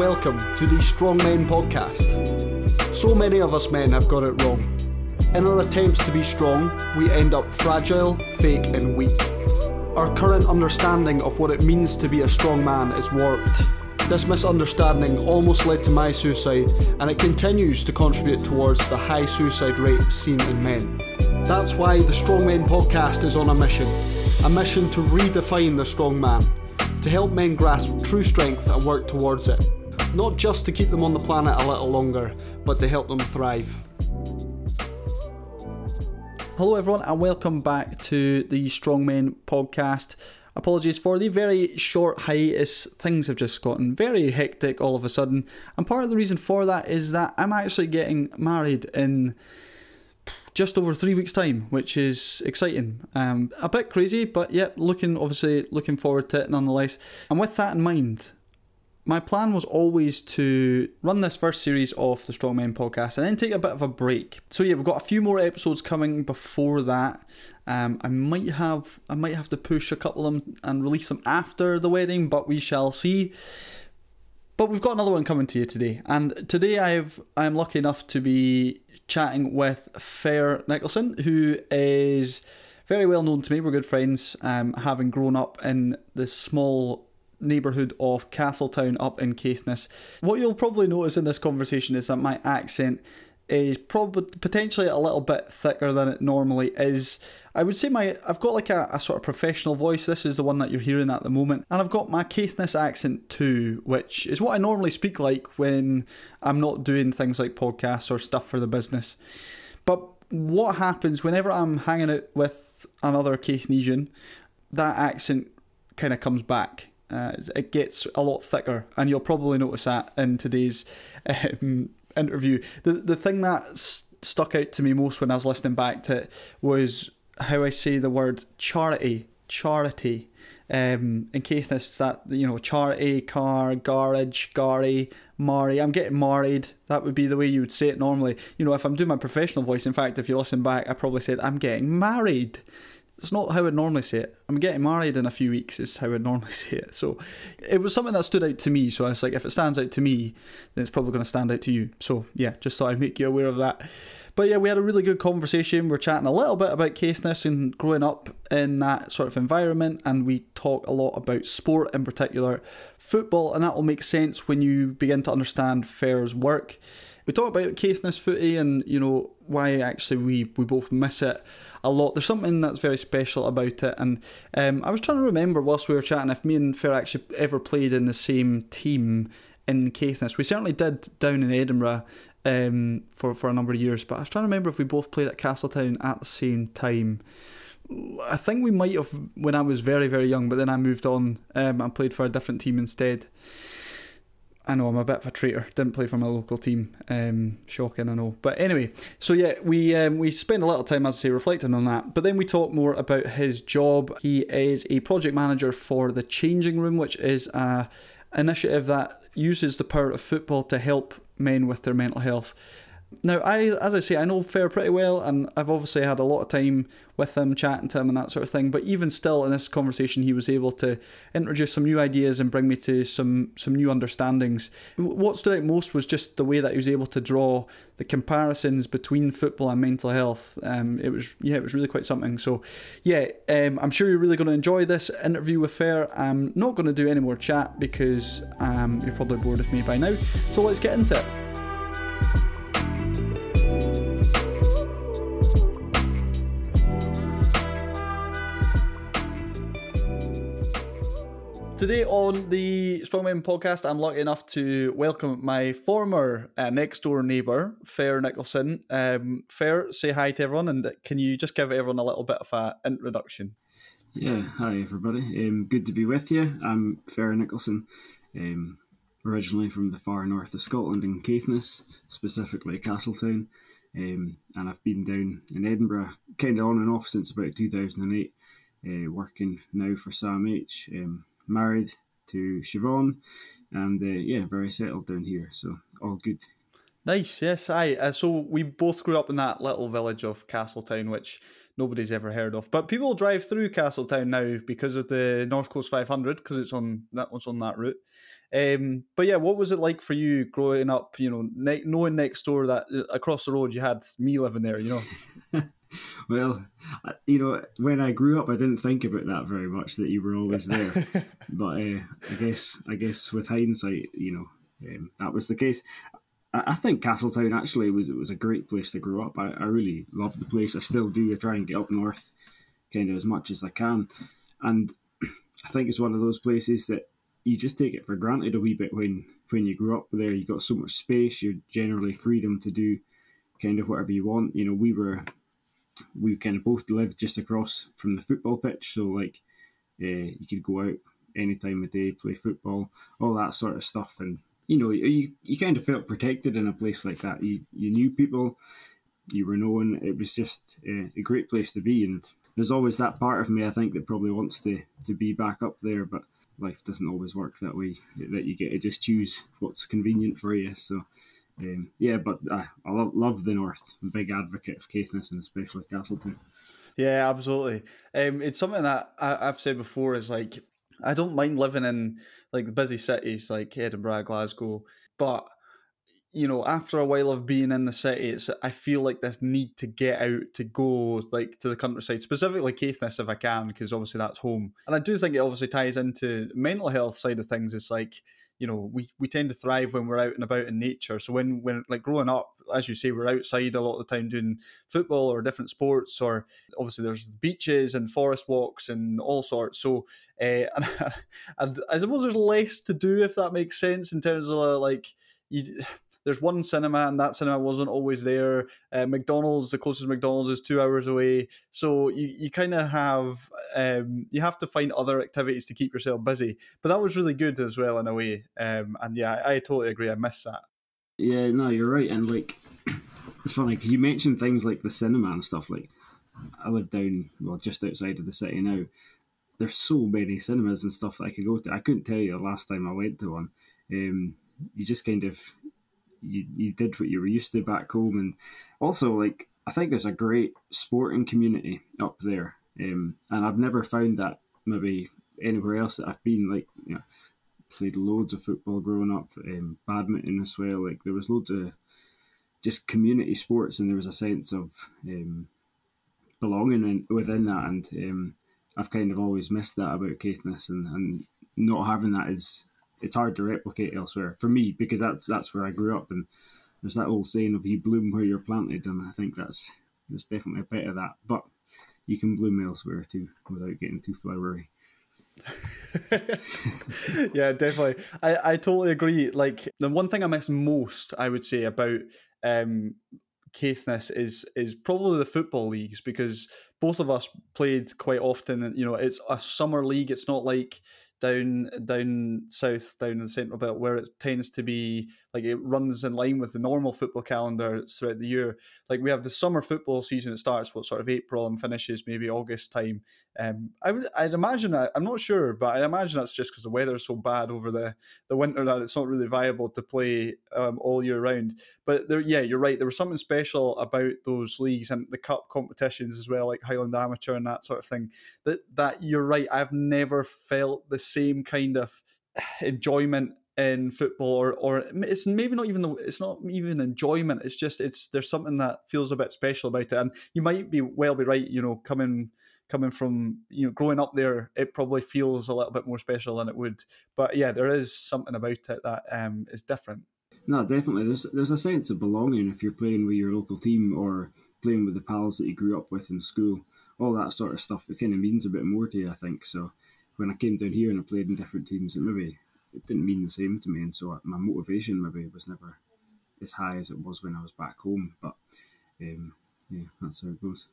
welcome to the Strong Men podcast. So many of us men have got it wrong. In our attempts to be strong, we end up fragile, fake, and weak. Our current understanding of what it means to be a strong man is warped. This misunderstanding almost led to my suicide, and it continues to contribute towards the high suicide rate seen in men. That's why the Strong Men podcast is on a mission a mission to redefine the strong man, to help men grasp true strength and work towards it. Not just to keep them on the planet a little longer, but to help them thrive. Hello, everyone, and welcome back to the Strong Men podcast. Apologies for the very short hiatus. Things have just gotten very hectic all of a sudden, and part of the reason for that is that I'm actually getting married in just over three weeks' time, which is exciting. Um, a bit crazy, but yep, looking obviously looking forward to it nonetheless. And with that in mind, my plan was always to run this first series of the Strong Men podcast and then take a bit of a break. So yeah, we've got a few more episodes coming before that. Um, I might have I might have to push a couple of them and release them after the wedding, but we shall see. But we've got another one coming to you today, and today I've I'm lucky enough to be chatting with Pher Nicolson, who is very well known to me. We're good friends, um, having grown up in the small neighbourhood of Castletown up in Caithness. What you'll probably notice in this conversation is that my accent is probably potentially a little bit thicker than it normally is. I would say my I've got like a, a, sort of professional voice. This is the one that you're hearing at the moment, and I've got my Caithness accent too, which is what I normally speak like when I'm not doing things like podcasts or stuff for the business. But what happens whenever I'm hanging out with another Caithnesian, that accent kind of comes back. Uh, it gets a lot thicker, and you'll probably notice that in today's um, interview. The the thing that stuck out to me most when I was listening back to it was how I say the word charity, charity. Um, in case this that you know charity, car, garage, Gary, Mari. I'm getting married. That would be the way you would say it normally. You know, if I'm doing my professional voice. In fact, if you listen back, I probably said I'm getting married. It's not how I'd normally say it. I'm getting married in a few weeks, is how I'd normally say it. So it was something that stood out to me. So I was like, if it stands out to me, then it's probably going to stand out to you. So yeah, just thought I'd make you aware of that. But yeah, we had a really good conversation. We're chatting a little bit about Caithness and growing up in that sort of environment, and we talk a lot about sport, in particular football, and that will make sense when you begin to understand Pher's work. We talk about Caithness footy and you know why actually we, we both miss it a lot. There's something that's very special about it, and um, I was trying to remember whilst we were chatting if me and Pher actually ever played in the same team in Caithness. We certainly did down in Edinburgh um, for for a number of years, but I was trying to remember if we both played at Castletown at the same time. I think we might have when I was very very young, but then I moved on um, and played for a different team instead. I know I'm a bit of a traitor. Didn't play for my local team. Um, shocking, I know. But anyway, so yeah, we um, we spend a little time, as I say, reflecting on that. But then we talk more about his job. He is a project manager for the Changing Room, which is a initiative that uses the power of football to help men with their mental health. Now, I, as I say, I know Pher pretty well, and I've obviously had a lot of time with him, chatting to him, and that sort of thing. But even still, in this conversation, he was able to introduce some new ideas and bring me to some some new understandings. What stood out most was just the way that he was able to draw the comparisons between football and mental health. Um, it was yeah, it was really quite something. So, yeah, um, I'm sure you're really going to enjoy this interview with Pher. I'm not going to do any more chat because um, you're probably bored of me by now. So let's get into it. Today on the Strongmen podcast, I'm lucky enough to welcome my former uh, next door neighbour, Pher Nicolson. Um, Pher, say hi to everyone, and can you just give everyone a little bit of an introduction? Yeah, hi everybody. Um, good to be with you. I'm Pher Nicolson, um, originally from the far north of Scotland in Caithness, specifically Castletown, um, and I've been down in Edinburgh kind of on and off since about 2008, uh, working now for SAMH. Um, married to Siobhan, and uh, yeah, very settled down here. So all good. Nice, yes, I. Uh, so we both grew up in that little village of Castletown, which nobody's ever heard of. But people drive through Castletown now because of the North Coast 500 because it's on that was on that route. Um, but yeah, what was it like for you growing up? You know, ne- knowing next door that uh, across the road you had me living there. You know. well, you know, when I grew up, I didn't think about that very much that you were always there. but uh, I guess, I guess, with hindsight, you know, um, that was the case. I, think Castletown actually was it was a great place to grow up. I, I really loved the place. I still do. I try and get up north, kind of as much as I can, and I think it's one of those places that you just take it for granted a wee bit when when you grew up there. You got so much space. You're generally freedom to do kind of whatever you want. You know, we were we kind of both lived just across from the football pitch, so like uh, you could go out any time of day, play football, all that sort of stuff, and you know you you kind of felt protected in a place like that. You you knew people, you were known. It was just uh, a great place to be, and there's always that part of me I think that probably wants to to be back up there, but life doesn't always work that way. That you get to just choose what's convenient for you. So. Um, yeah, but uh, I love, love the North. I'm a big advocate of Caithness and especially Castletown. Yeah, absolutely. Um, it's something that I, have said before is like I don't mind living in like the busy cities like Edinburgh, Glasgow, but you know, after a while of being in the city, it's I feel like this need to get out to go like to the countryside, specifically Caithness if I can, because obviously that's home. And I do think it obviously ties into mental health side of things. It's like you know we, we tend to thrive when we're out and about in nature so when when like growing up as you say we're outside a lot of the time doing football or different sports or obviously there's beaches and forest walks and all sorts so uh, and, and i suppose there's less to do if that makes sense in terms of like you there's one cinema and that cinema wasn't always there. Uh, McDonald's, the closest McDonald's is two hours away. So you, you kind of have um, you have to find other activities to keep yourself busy. But that was really good as well in a way. Um, and yeah, I, I totally agree. I miss that. Yeah, no, you're right. And like, it's funny because you mentioned things like the cinema and stuff. Like, I live down well just outside of the city now. There's so many cinemas and stuff that I could go to. I couldn't tell you the last time I went to one. Um, you just kind of you, you did what you were used to back home, and also like I think there's a great sporting community up there, um, and I've never found that maybe anywhere else that I've been. Like you know, played loads of football growing up, um, badminton as well. Like there was loads of just community sports, and there was a sense of um, belonging in, within that, and um, I've kind of always missed that about Caithness, and, and not having that is it's hard to replicate elsewhere for me because that's that's where I grew up and there's that old saying of you bloom where you're planted and I think that's there's definitely a bit of that but you can bloom elsewhere too without getting too flowery yeah definitely. I, I totally agree. Like the one thing I miss most I would say about um Caithness is is probably the football leagues because both of us played quite often and you know it's a summer league. It's not like down down south, down in the central belt, where it tends to be like it runs in line with the normal football calendar throughout the year. Like we have the summer football season; it starts what sort of April and finishes maybe August time. Um, I would, I'd imagine, I, I'm not sure, but I imagine that's just because the weather is so bad over the the winter that it's not really viable to play um, all year round. But there, yeah, you're right. There was something special about those leagues and the cup competitions as well, like Highland Amateur and that sort of thing. That that you're right. I've never felt the same kind of enjoyment in football or or it's maybe not even the it's not even enjoyment it's just it's there's something that feels a bit special about it. And you might be well be right you know coming coming from you know growing up there it probably feels a little bit more special than it would. But yeah there is something about it that um is different. No definitely. There's there's a sense of belonging if you're playing with your local team or playing with the pals that you grew up with in school. All that sort of stuff it kind of means a bit more to you i think. So when i came down here and i played in different teams it maybe it didn't mean the same to me, and so my motivation maybe was never as high as it was when I was back home. But um, yeah, that's how it goes.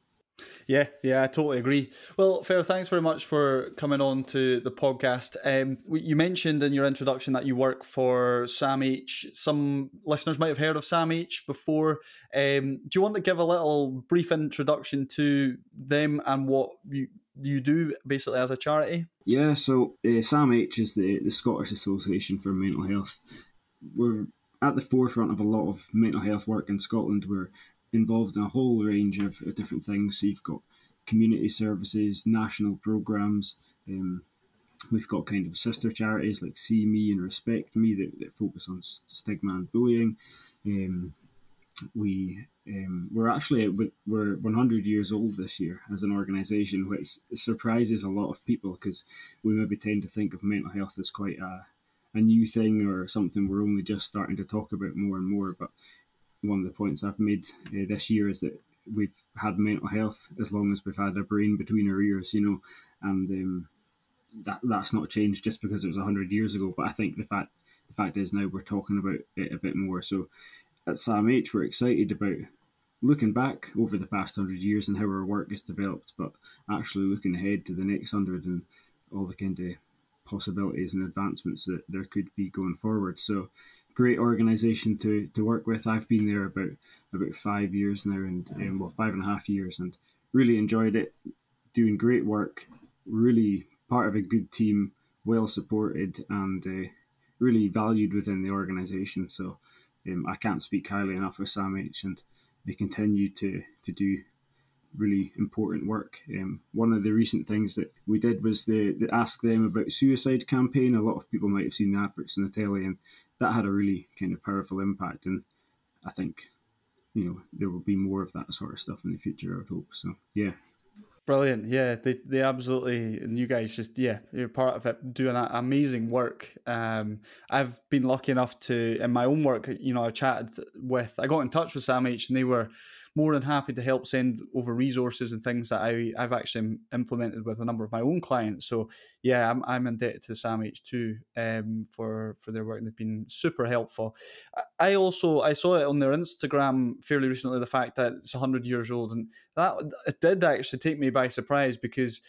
Yeah, yeah, I totally agree. Well, Pher, thanks very much for coming on to the podcast. Um, you mentioned in your introduction that you work for SAMH. Some listeners might have heard of SAMH before. Um, do you want to give a little brief introduction to them and what you you do basically as a charity? Yeah, so uh, SAMH is the, the Scottish Association for Mental Health. We're at the forefront of a lot of mental health work in Scotland. We're involved in a whole range of, of different things. So you've got community services, national programs. Um, we've got kind of sister charities like See Me and Respect Me that, that focus on stigma and bullying. Um, we um, we're actually we're 100 years old this year as an organisation, which surprises a lot of people because we maybe tend to think of mental health as quite a, a new thing or something we're only just starting to talk about more and more. But one of the points I've made uh, this year is that we've had mental health as long as we've had a brain between our ears, you know, and um, that that's not changed just because it was hundred years ago. But I think the fact the fact is now we're talking about it a bit more. So at SAMH, we're excited about looking back over the past hundred years and how our work has developed, but actually looking ahead to the next hundred and all the kind of possibilities and advancements that there could be going forward. So great organisation to, to work with. I've been there about about five years now, and um, well, five and a half years, and really enjoyed it. Doing great work, really part of a good team, well supported, and uh, really valued within the organisation. So um, I can't speak highly enough of SAMH, and they continue to to do really important work. Um, one of the recent things that we did was the, the Ask Them About Suicide campaign. A lot of people might have seen the adverts in the telly, and that had a really kind of powerful impact. And I think, you know, there will be more of that sort of stuff in the future, I would hope. So, yeah. Brilliant. Yeah, they, they absolutely, and you guys just, yeah, you're part of it, doing amazing work. Um, I've been lucky enough to, in my own work, you know, I chatted with, I got in touch with SAMH and they were more than happy to help send over resources and things that I, I've actually implemented with a number of my own clients. So yeah, I'm, I'm indebted to SAMH too um, for for their work. They've been super helpful. I also I saw it on their Instagram fairly recently the fact that it's 100 years old, and that it did actually take me by surprise because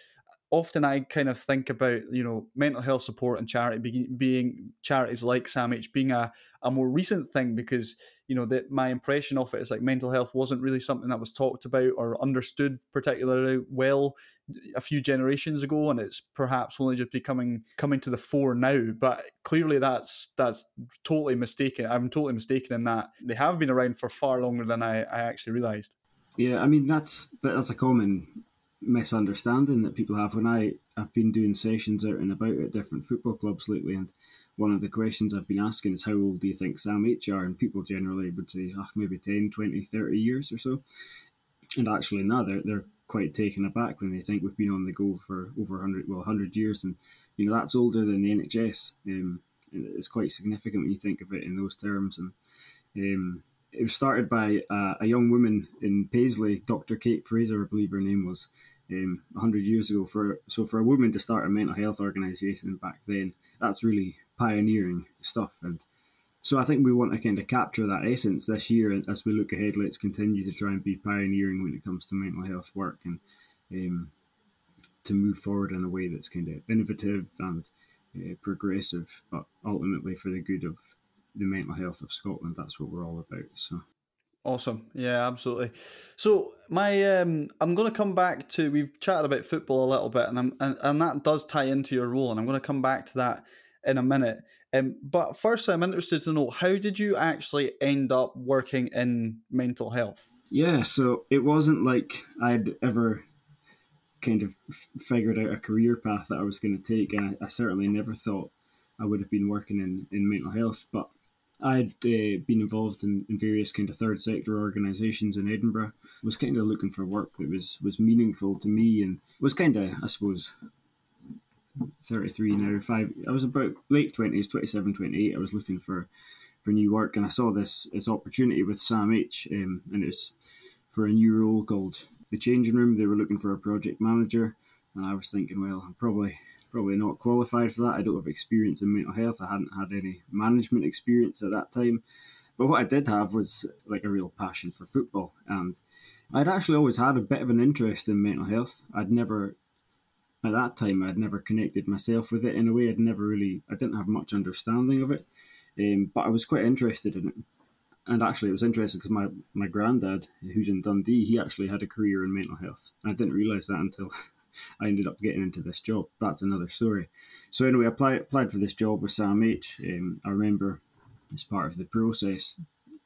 often I kind of think about you know mental health support and charity being, being charities like SAMH being a, a more recent thing because you know that my impression of it is like mental health wasn't really something that was talked about or understood particularly well a few generations ago and it's perhaps only just becoming coming to the fore now but clearly that's that's totally mistaken I'm totally mistaken in that they have been around for far longer than I, I actually realized yeah I mean that's that's a common misunderstanding that people have when I I've been doing sessions out and about at different football clubs lately, and one of the questions I've been asking is how old do you think SAMH are? And people generally would say, oh, maybe 10, 20, 30 years or so. And actually, now they're, they're quite taken aback when they think we've been on the go for over 100, well, 100 years. And, you know, that's older than the NHS. Um, it's quite significant when you think of it in those terms. And um, it was started by uh, a young woman in Paisley, Dr. Kate Fraser, I believe her name was, um, 100 years ago. For So for a woman to start a mental health organisation back then, that's really pioneering stuff. And so I think we want to kind of capture that essence this year. And as we look ahead, let's continue to try and be pioneering when it comes to mental health work and um, to move forward in a way that's kind of innovative and uh, progressive, but ultimately for the good of the mental health of Scotland. That's what we're all about. So. Awesome. Yeah, absolutely. So my um I'm going to come back to we've chatted about football a little bit and I'm and, and that does tie into your role and I'm going to come back to that in a minute. Um but first I'm interested to know how did you actually end up working in mental health? Yeah, so it wasn't like I'd ever kind of f- figured out a career path that I was going to take and I, I certainly never thought I would have been working in, in mental health, but I'd uh, been involved in, in, various kind of third sector organisations in Edinburgh. Was kind of looking for work that was was meaningful to me, and was kind of I suppose thirty three now. Five. I was about late twenties, 27, 28. I was looking for for new work, and I saw this this opportunity with SAMH, um, and it's for a new role called the changing room. They were looking for a project manager, and I was thinking, well, I'm probably probably not qualified for that. I don't have experience in mental health. I hadn't had any management experience at that time. But what I did have was like a real passion for football. And I'd actually always had a bit of an interest in mental health. I'd never, at that time, I'd never connected myself with it in a way. I'd never really, I didn't have much understanding of it. Um, but I was quite interested in it. And actually, it was interesting because my, my granddad, who's in Dundee, he actually had a career in mental health. I didn't realise that until I ended up getting into this job. That's another story. So anyway, I applied, applied for this job with SAMH. Um, I remember as part of the process,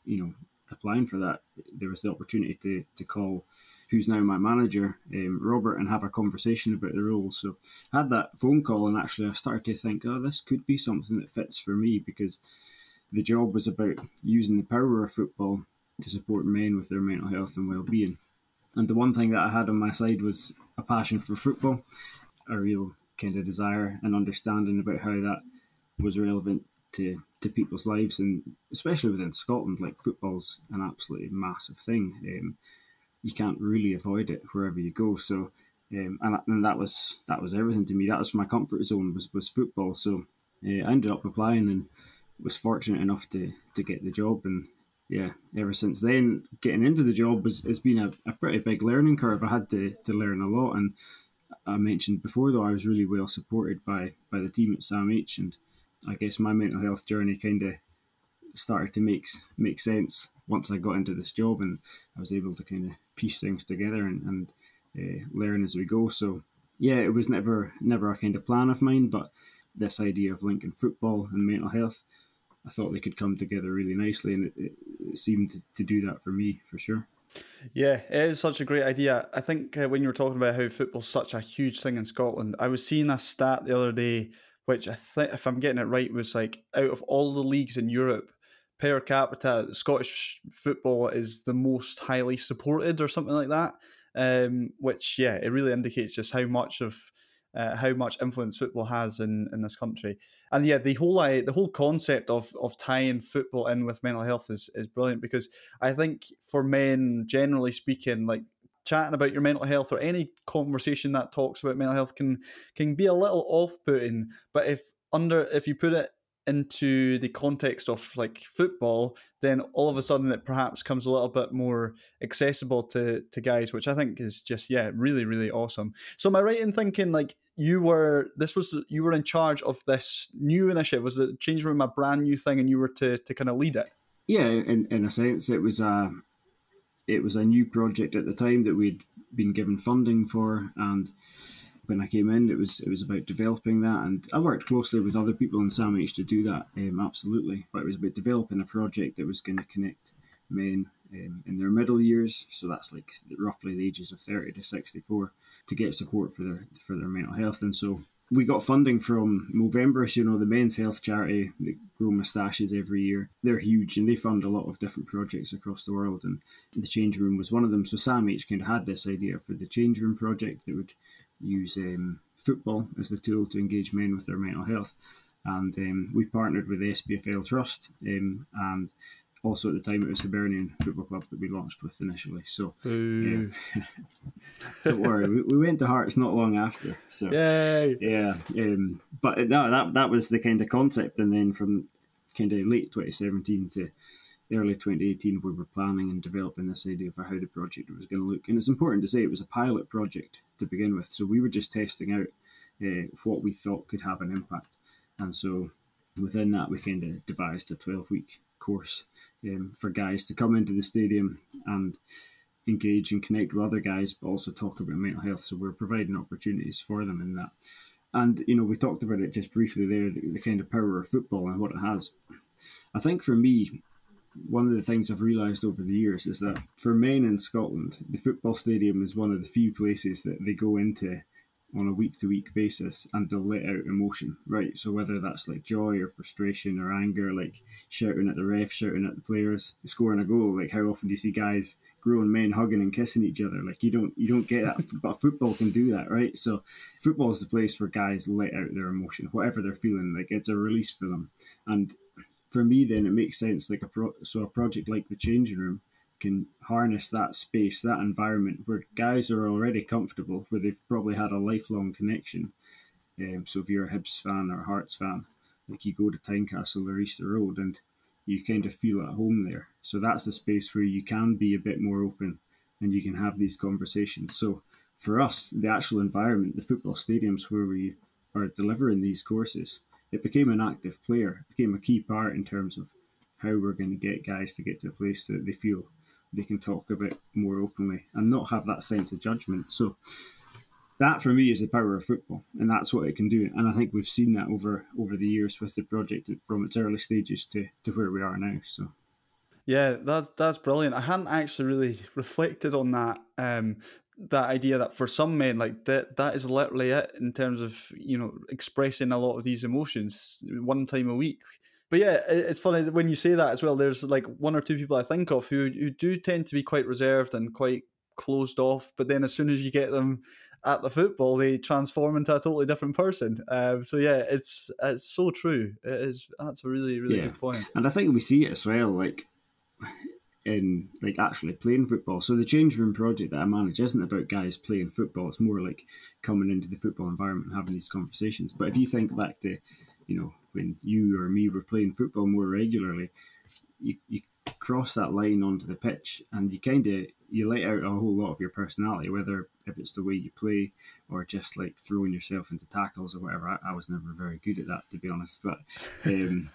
you know, applying for that, there was the opportunity to, to call who's now my manager, um, Robert, and have a conversation about the role. So I had that phone call, and actually I started to think, oh, this could be something that fits for me because the job was about using the power of football to support men with their mental health and well-being. And the one thing that I had on my side was a passion for football, a real kind of desire and understanding about how that was relevant to, to people's lives, and especially within Scotland, like football's an absolutely massive thing. Um, you can't really avoid it wherever you go. So, um, and, and that was that was everything to me. That was my comfort zone was was football. So, uh, I ended up applying and was fortunate enough to to get the job. And yeah, ever since then, getting into the job was has been a, a pretty big learning curve. I had to to learn a lot, and I mentioned before though I was really well supported by by the team at SAMH, and I guess my mental health journey kind of started to make make sense once I got into this job, and I was able to kind of piece things together and, and uh, learn as we go. So yeah, it was never never a kind of plan of mine, but this idea of linking football and mental health, I thought they could come together really nicely, and it, it, it seemed to, to do that for me for sure. Yeah, it is such a great idea. I think uh, when you were talking about how football's such a huge thing in Scotland, I was seeing a stat the other day, which I think, if I'm getting it right, was like out of all the leagues in Europe, per capita, Scottish football is the most highly supported, or something like that. Um, which, yeah, it really indicates just how much of uh, how much influence football has in, in this country. And yeah, the whole uh, the whole concept of of tying football in with mental health is is brilliant because I think for men, generally speaking, like chatting about your mental health or any conversation that talks about mental health can can be a little off putting. But if under if you put it into the context of like football, then all of a sudden it perhaps comes a little bit more accessible to to guys, which I think is just yeah, really really awesome. So am I right in thinking like you were this was you were in charge of this new initiative? Was the change room a brand new thing, and you were to to kind of lead it? Yeah, in in a sense, it was a it was a new project at the time that we'd been given funding for, and when I came in, it was it was about developing that, and I worked closely with other people in SAMH to do that, um, absolutely. But it was about developing a project that was going to connect men um, in their middle years, so that's like roughly the ages of thirty to sixty four, to get support for their for their mental health. And so we got funding from Movember, you know, the men's health charity that grow moustaches every year. They're huge and they fund a lot of different projects across the world. And the change room was one of them. So SAMH kind of had this idea for the change room project that would use um, football as the tool to engage men with their mental health. And um, we partnered with the SPFL Trust, um, and also at the time it was Hibernian Football Club that we launched with initially. So yeah. don't worry, we, we, went to Hearts not long after. So Yay. yeah, um, but no, that that was the kind of concept, and then from kind of late 2017 to early 2018, we were planning and developing this idea for how the project was going to look. And it's important to say it was a pilot project to begin with. So we were just testing out uh, what we thought could have an impact. And so within that, we kind of devised a 12 week course um, for guys to come into the stadium and engage and connect with other guys, but also talk about mental health. So we're providing opportunities for them in that. And, you know, we talked about it just briefly there the, the kind of power of football and what it has. I think for me, one of the things I've realised over the years is that for men in Scotland, the football stadium is one of the few places that they go into on a week to week basis and they'll let out emotion, right? So whether that's like joy or frustration or anger, like shouting at the ref, shouting at the players, scoring a goal, like how often do you see guys, grown men hugging and kissing each other? Like you don't you don't get that, but football can do that, right? So football is the place where guys let out their emotion, whatever they're feeling, like it's a release for them. And for me, then it makes sense. Like a pro, so a project like the changing room can harness that space, that environment where guys are already comfortable, where they've probably had a lifelong connection. Um, so if you're a Hibs fan or a Hearts fan, like you go to Tynecastle or Easter Road and you kind of feel at home there. So that's the space where you can be a bit more open and you can have these conversations. So for us, the actual environment, the football stadiums where we are delivering these courses, it became an active player, it became a key part in terms of how we're going to get guys to get to a place that they feel they can talk about more openly and not have that sense of judgment. So that for me is the power of football, and that's what it can do. And I think we've seen that over over the years with the project from its early stages to to where we are now. So. Yeah, that's that's brilliant. I hadn't actually really reflected on that. Um, that idea that for some men, like that, that is literally it in terms of you know expressing a lot of these emotions one time a week. But yeah, it's funny when you say that as well. There's like one or two people I think of who who do tend to be quite reserved and quite closed off. But then as soon as you get them at the football, they transform into a totally different person. Um, so yeah, it's it's so true. It is. That's a really really yeah. good point. And I think we see it as well. Like in like actually playing football. So the change room project that I manage isn't about guys playing football. It's more like coming into the football environment and having these conversations. But if you think back to, you know, when you or me were playing football more regularly, you, you cross that line onto the pitch and you kind of you let out a whole lot of your personality, whether if it's the way you play or just like throwing yourself into tackles or whatever. I, I was never very good at that, to be honest. But um,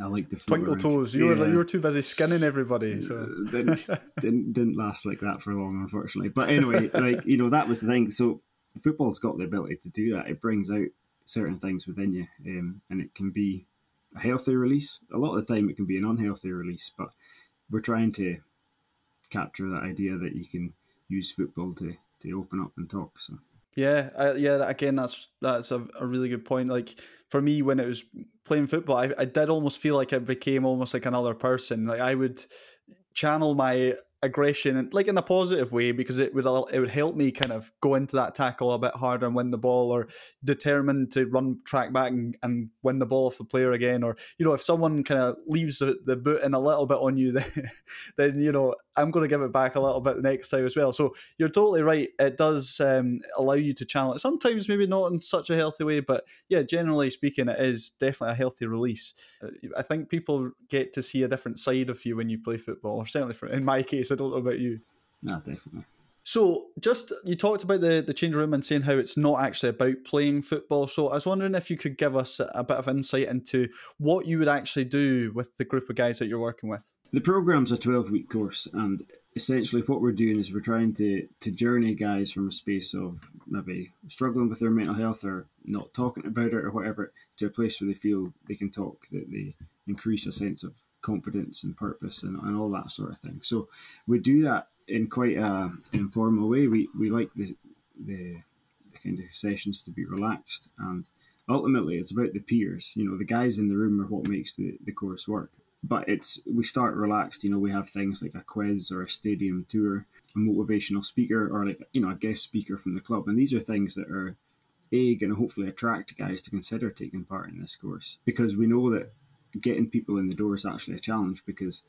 I like the twinkle toes. You yeah. were you were too busy skinning everybody, so uh, didn't, didn't didn't last like that for long, unfortunately. But anyway, like you know, that was the thing. So football's got the ability to do that. It brings out certain things within you, um, and it can be a healthy release. A lot of the time, it can be an unhealthy release. But we're trying to capture that idea that you can use football to to open up and talk. So. Yeah, uh, yeah. Again, that's that's a, a really good point. Like for me, when it was playing football, I, I did almost feel like I became almost like another person. Like I would channel my aggression like in a positive way because it would it would help me kind of go into that tackle a bit harder and win the ball or determined to run track back and, and win the ball off the player again or you know if someone kind of leaves the, the boot in a little bit on you then, then you know I'm going to give it back a little bit next time as well so you're totally right it does um, allow you to channel it sometimes maybe not in such a healthy way but yeah generally speaking it is definitely a healthy release uh, I think people get to see a different side of you when you play football or certainly for, in my case I don't know about you. No, definitely. So, just you talked about the the change room and saying how it's not actually about playing football. So, I was wondering if you could give us a bit of insight into what you would actually do with the group of guys that you're working with. The program's a twelve week course, and essentially what we're doing is we're trying to to journey guys from a space of maybe struggling with their mental health or not talking about it or whatever to a place where they feel they can talk, that they increase a sense of confidence and purpose and, and all that sort of thing. So we do that in quite a informal way. We we like the, the the kind of sessions to be relaxed and ultimately it's about the peers. You know, the guys in the room are what makes the, the course work. But it's we start relaxed, you know, we have things like a quiz or a stadium tour, a motivational speaker or like you know, a guest speaker from the club. And these are things that are a going to hopefully attract guys to consider taking part in this course because we know that getting people in the door is actually a challenge because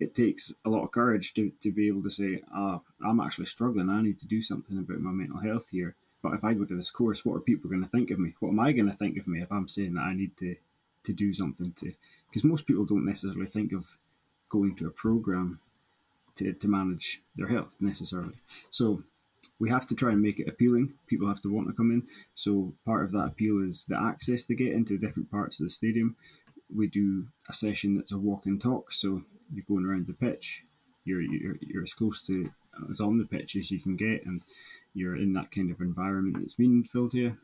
it takes a lot of courage to, to be able to say, ah, I'm actually struggling. I need to do something about my mental health here. But if I go to this course, what are people going to think of me? What am I going to think of me if I'm saying that I need to, to do something to? Because most people don't necessarily think of going to a program to, to manage their health necessarily. So we have to try and make it appealing. People have to want to come in. So part of that appeal is the access to get into different parts of the stadium we do a session that's a walk and talk. So you're going around the pitch, you're, you're, you're as close to as on the pitch as you can get, and you're in that kind of environment that's meaningful to you.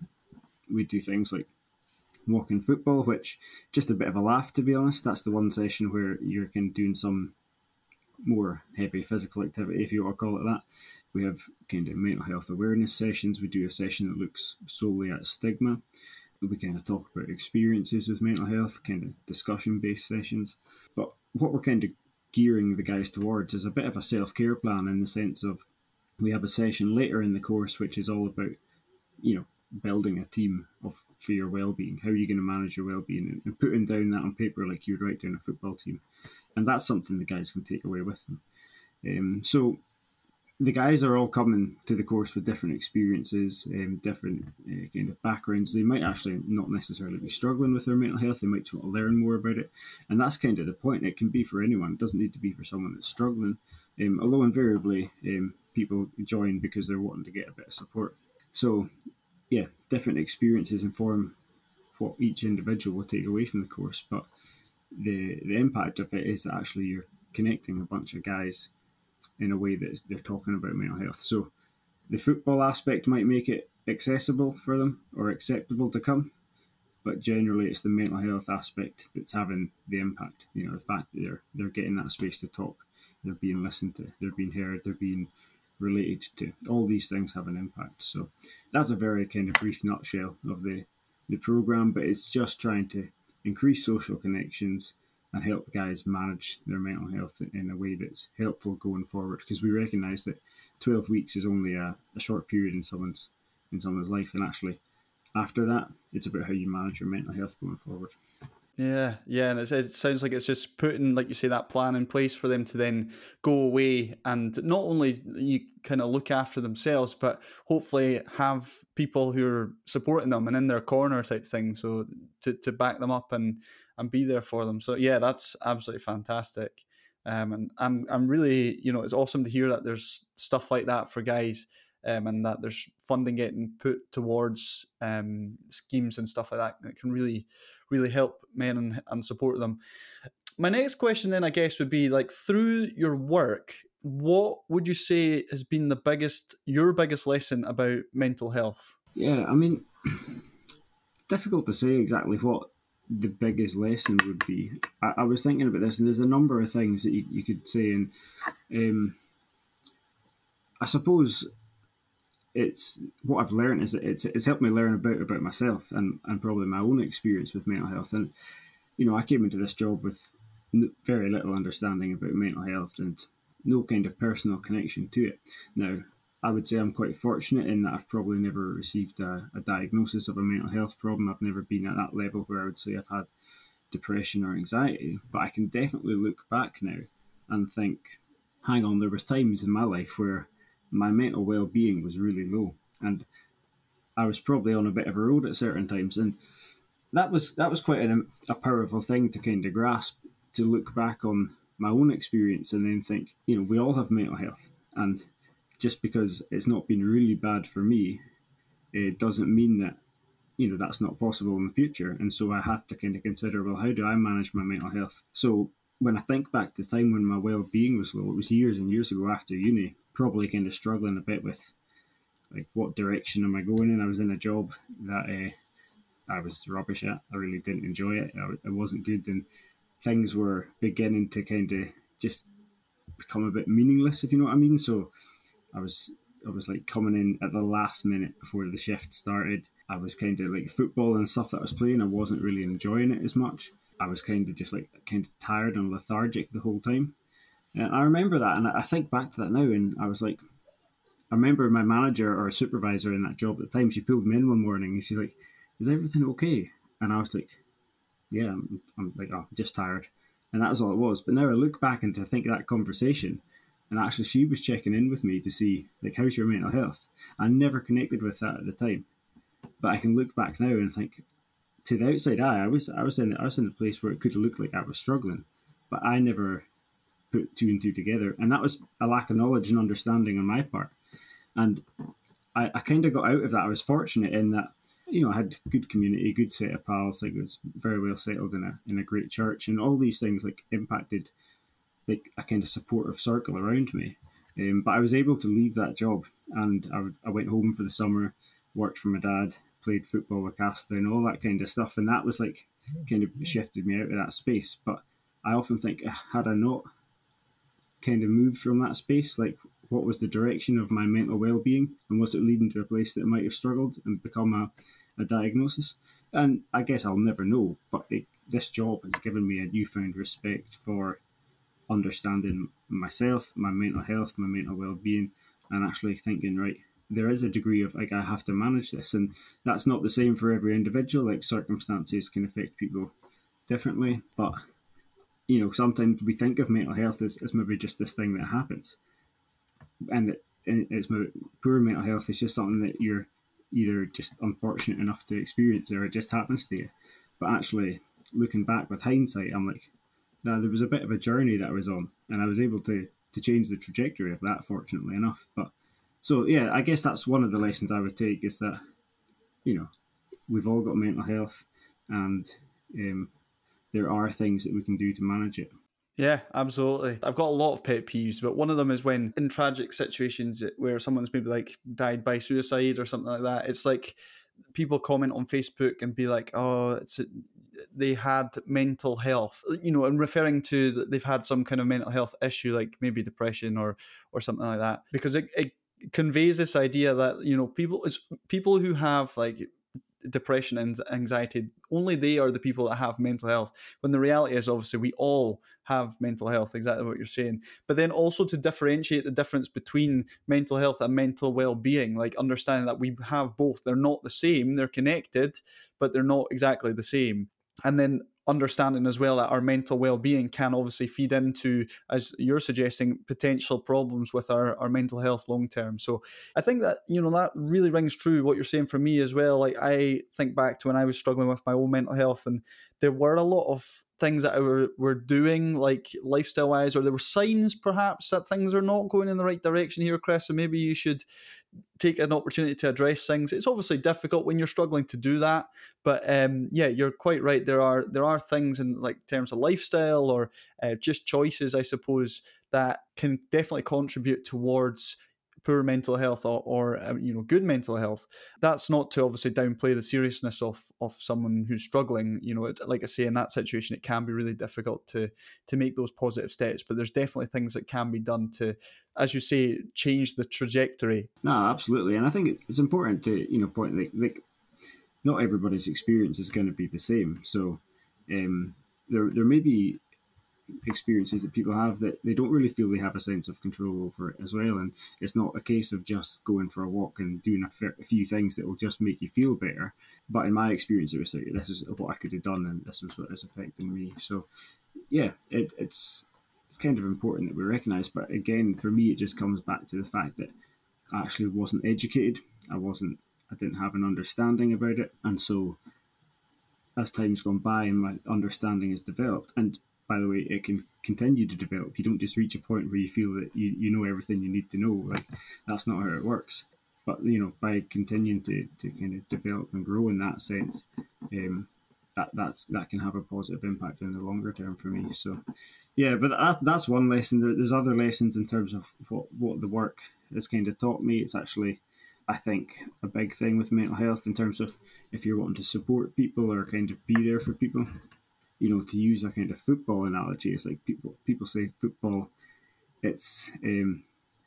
We do things like walking football, which just a bit of a laugh to be honest. That's the one session where you're kind of doing some more heavy physical activity, if you want to call it that. We have kind of mental health awareness sessions. We do a session that looks solely at stigma we kind of talk about experiences with mental health, kind of discussion based sessions. But what we're kind of gearing the guys towards is a bit of a self care plan in the sense of we have a session later in the course which is all about, you know, building a team of for your well being. How are you going to manage your well being and putting down that on paper like you'd write down a football team, and that's something the guys can take away with them. Um, so the guys are all coming to the course with different experiences, um, different uh, kind of backgrounds. They might actually not necessarily be struggling with their mental health. They might want to learn more about it, and that's kind of the point. It can be for anyone. It doesn't need to be for someone that's struggling. Um, although invariably um, people join because they're wanting to get a bit of support. So, yeah, different experiences inform what each individual will take away from the course, but the the impact of it is that actually you're connecting a bunch of guys in a way that they're talking about mental health. So the football aspect might make it accessible for them or acceptable to come, but generally it's the mental health aspect that's having the impact. You know, the fact that they're they're getting that space to talk, they're being listened to, they're being heard, they're being related to. All these things have an impact. So that's a very kind of brief nutshell of the the program, but it's just trying to increase social connections and help guys manage their mental health in a way that's helpful going forward. Because we recognise that 12 weeks is only a, a short period in someone's in someone's life, and actually after that, it's about how you manage your mental health going forward. Yeah, yeah, and it, it sounds like it's just putting, like you say, that plan in place for them to then go away and not only you kind of look after themselves, but hopefully have people who are supporting them and in their corner type thing, so to, to back them up and and be there for them. So yeah, that's absolutely fantastic. Um, and I'm I'm really you know it's awesome to hear that there's stuff like that for guys um, and that there's funding getting put towards um, schemes and stuff like that that can really, really help men and, and support them. My next question, then, I guess, would be like through your work, what would you say has been the biggest, your biggest lesson about mental health? Yeah, I mean, difficult to say exactly what the biggest lesson would be. I, I, was thinking about this, and there's a number of things that you, you could say, and um, I suppose it's what I've learned is it's it's helped me learn about about myself and and probably my own experience with mental health. And you know, I came into this job with very little understanding about mental health and no kind of personal connection to it. Now, I would say I'm quite fortunate in that I've probably never received a, a diagnosis of a mental health problem. I've never been at that level where I would say I've had depression or anxiety, but I can definitely look back now and think, hang on, there was times in my life where my mental well being was really low, and I was probably on a bit of a road at certain times, and that was that was quite an, um, a powerful thing to kind of grasp to look back on my own experience and then think, you know, we all have mental health, and just because it's not been really bad for me, it doesn't mean that you know that's not possible in the future and so i have to kind of consider well how do i manage my mental health? So when i think back to the time when my well-being was low it was years and years ago after uni probably kind of struggling a bit with like what direction am I going in. I was in a job that uh, I was rubbish at. I really didn't enjoy it. it wasn't good, and things were beginning to kind of just become a bit meaningless, if you know what I mean. So I was I was like coming in at the last minute before the shift started. I was kind of like football and stuff that I was playing. I wasn't really enjoying it as much. I was kind of just like kind of tired and lethargic the whole time. And I remember that, and I think back to that now, and I was like, I remember my manager or supervisor in that job at the time. She pulled me in one morning, and she's like, "Is everything okay?" And I was like, "Yeah, I'm, I'm like, oh, I'm just tired," and that was all it was. But now I look back and to think that conversation, and actually she was checking in with me to see like how's your mental health. I never connected with that at the time, but I can look back now and think, to the outside eye, I was I was in I was in a place where it could looked like I was struggling, but I never put two and two together. And that was a lack of knowledge and understanding on my part. And I, I kind of got out of that. I was fortunate in that, you know, I had good community, good set of pals. Like, I was very well settled in a in a great church, and all these things like impacted like a kind of supportive circle around me. Um, but I was able to leave that job, and I, I went home for the summer, worked for my dad, played football with Casta, and all that kind of stuff. And that was like kind of shifted me out of that space. But I often think, had I not kind of moved from that space? Like, what was the direction of my mental well being? And was it leading to a place that might have struggled and become a, a diagnosis? And I guess I'll never know, but it, this job has given me a newfound respect for understanding myself, my mental health, my mental well being, and actually thinking, right, there is a degree of like I have to manage this, and that's not the same for every individual. Like circumstances can affect people differently, but you know, sometimes we think of mental health as, as maybe just this thing that happens. And it, it's maybe, poor mental health is just something that you're either just unfortunate enough to experience or it just happens to you. But actually, looking back with hindsight, I'm like, now there was a bit of a journey that I was on, and I was able to to change the trajectory of that, fortunately enough. But so yeah, I guess that's one of the lessons I would take is that you know we've all got mental health, and um, there are things that we can do to manage it. Yeah, absolutely. I've got a lot of pet peeves, but one of them is when in tragic situations where someone's maybe like died by suicide or something like that, it's like people comment on Facebook and be like, "Oh, it's a, they had mental health," you know, and referring to that they've had some kind of mental health issue, like maybe depression or or something like that, because it, it conveys this idea that you know people it's people who have like depression and anxiety only they are the people that have mental health when the reality is obviously we all have mental health exactly what you're saying. But then also to differentiate the difference between mental health and mental well-being like understanding that we have both they're not the same they're connected but they're not exactly the same. And then understanding as well that our mental well-being can obviously feed into as you're suggesting potential problems with our, our mental health long term. So i think that you know that really rings true what you're saying for me as well. Like i think back to when i was struggling with my own mental health and there were a lot of things that were, were doing, like lifestyle wise, or there were signs perhaps that things are not going in the right direction here, Chris. And maybe you should take an opportunity to address things. It's obviously difficult when you're struggling to do that, but um, yeah, you're quite right. There are there are things in like terms of lifestyle or uh, just choices, I suppose, that can definitely contribute towards poor mental health or, or um, you know good mental health that's not to obviously downplay the seriousness of of someone who's struggling you know like i say in that situation it can be really difficult to to make those positive steps but there's definitely things that can be done to as you say change the trajectory. No absolutely and i think it's important to you know point like, like not everybody's experience is going to be the same so um there there may be experiences that people have that they don't really feel they have a sense of control over it as well. And it's not a case of just going for a walk and doing a, few things that will just make you feel better. But in my experience, it was like, this is what I could have done, and this was what is affecting me. So, yeah, it, it's it's kind of important that we recognise. But again, for me, it just comes back to the fact that I actually wasn't educated. I wasn't. I didn't have an understanding about it, and so as time's gone by and my understanding has developed, and by the way, it can continue to develop. You don't just reach a point where you feel that you, you know everything you need to know. Like that's not how it works. But you know, by continuing to, to kind of develop and grow in that sense, um, that that's that can have a positive impact in the longer term for me. So, yeah, but that, that's one lesson. There, there's other lessons in terms of what what the work has kind of taught me. It's actually, I think, a big thing with mental health in terms of if you're wanting to support people or kind of be there for people you know, to use a kind of football analogy, it's like people people say football, it's um,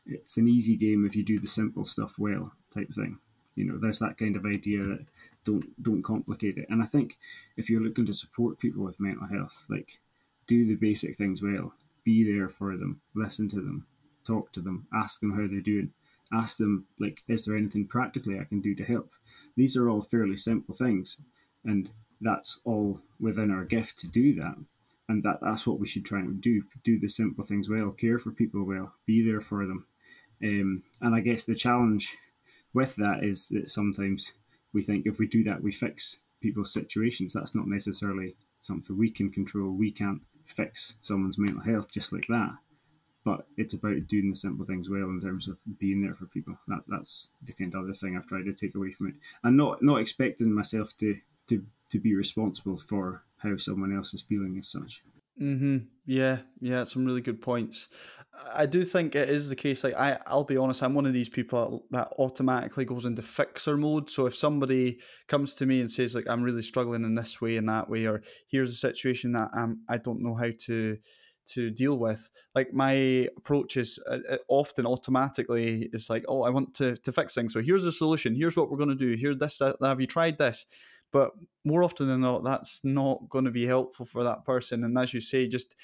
it's an easy game if you do the simple stuff well, type thing. You know, there's that kind of idea that don't don't complicate it. And I think if you're looking to support people with mental health, like do the basic things well, be there for them, listen to them, talk to them, ask them how they're doing, ask them like, is there anything practically I can do to help? These are all fairly simple things, and that's all within our gift to do that. And that, that's what we should try and do. Do the simple things well, care for people well, be there for them. Um, and I guess the challenge with that is that sometimes we think if we do that, we fix people's situations. That's not necessarily something we can control. We can't fix someone's mental health just like that. But it's about doing the simple things well in terms of being there for people. That that's the kind of other thing I've tried to take away from it, and not not expecting myself to to to be responsible for how someone else is feeling as such. Hmm. Yeah. Yeah. Some really good points. I do think it is the case. Like I, I'll be honest. I'm one of these people that automatically goes into fixer mode. So if somebody comes to me and says like I'm really struggling in this way and that way, or here's a situation that I'm, I don't know how to to deal with. Like my approach is uh, uh often automatically is like, oh, I want to to fix things. So here's a solution. Here's what we're going to do. Here, this. That, have you tried this? But more often than not, that's not going to be helpful for that person. And as you say, just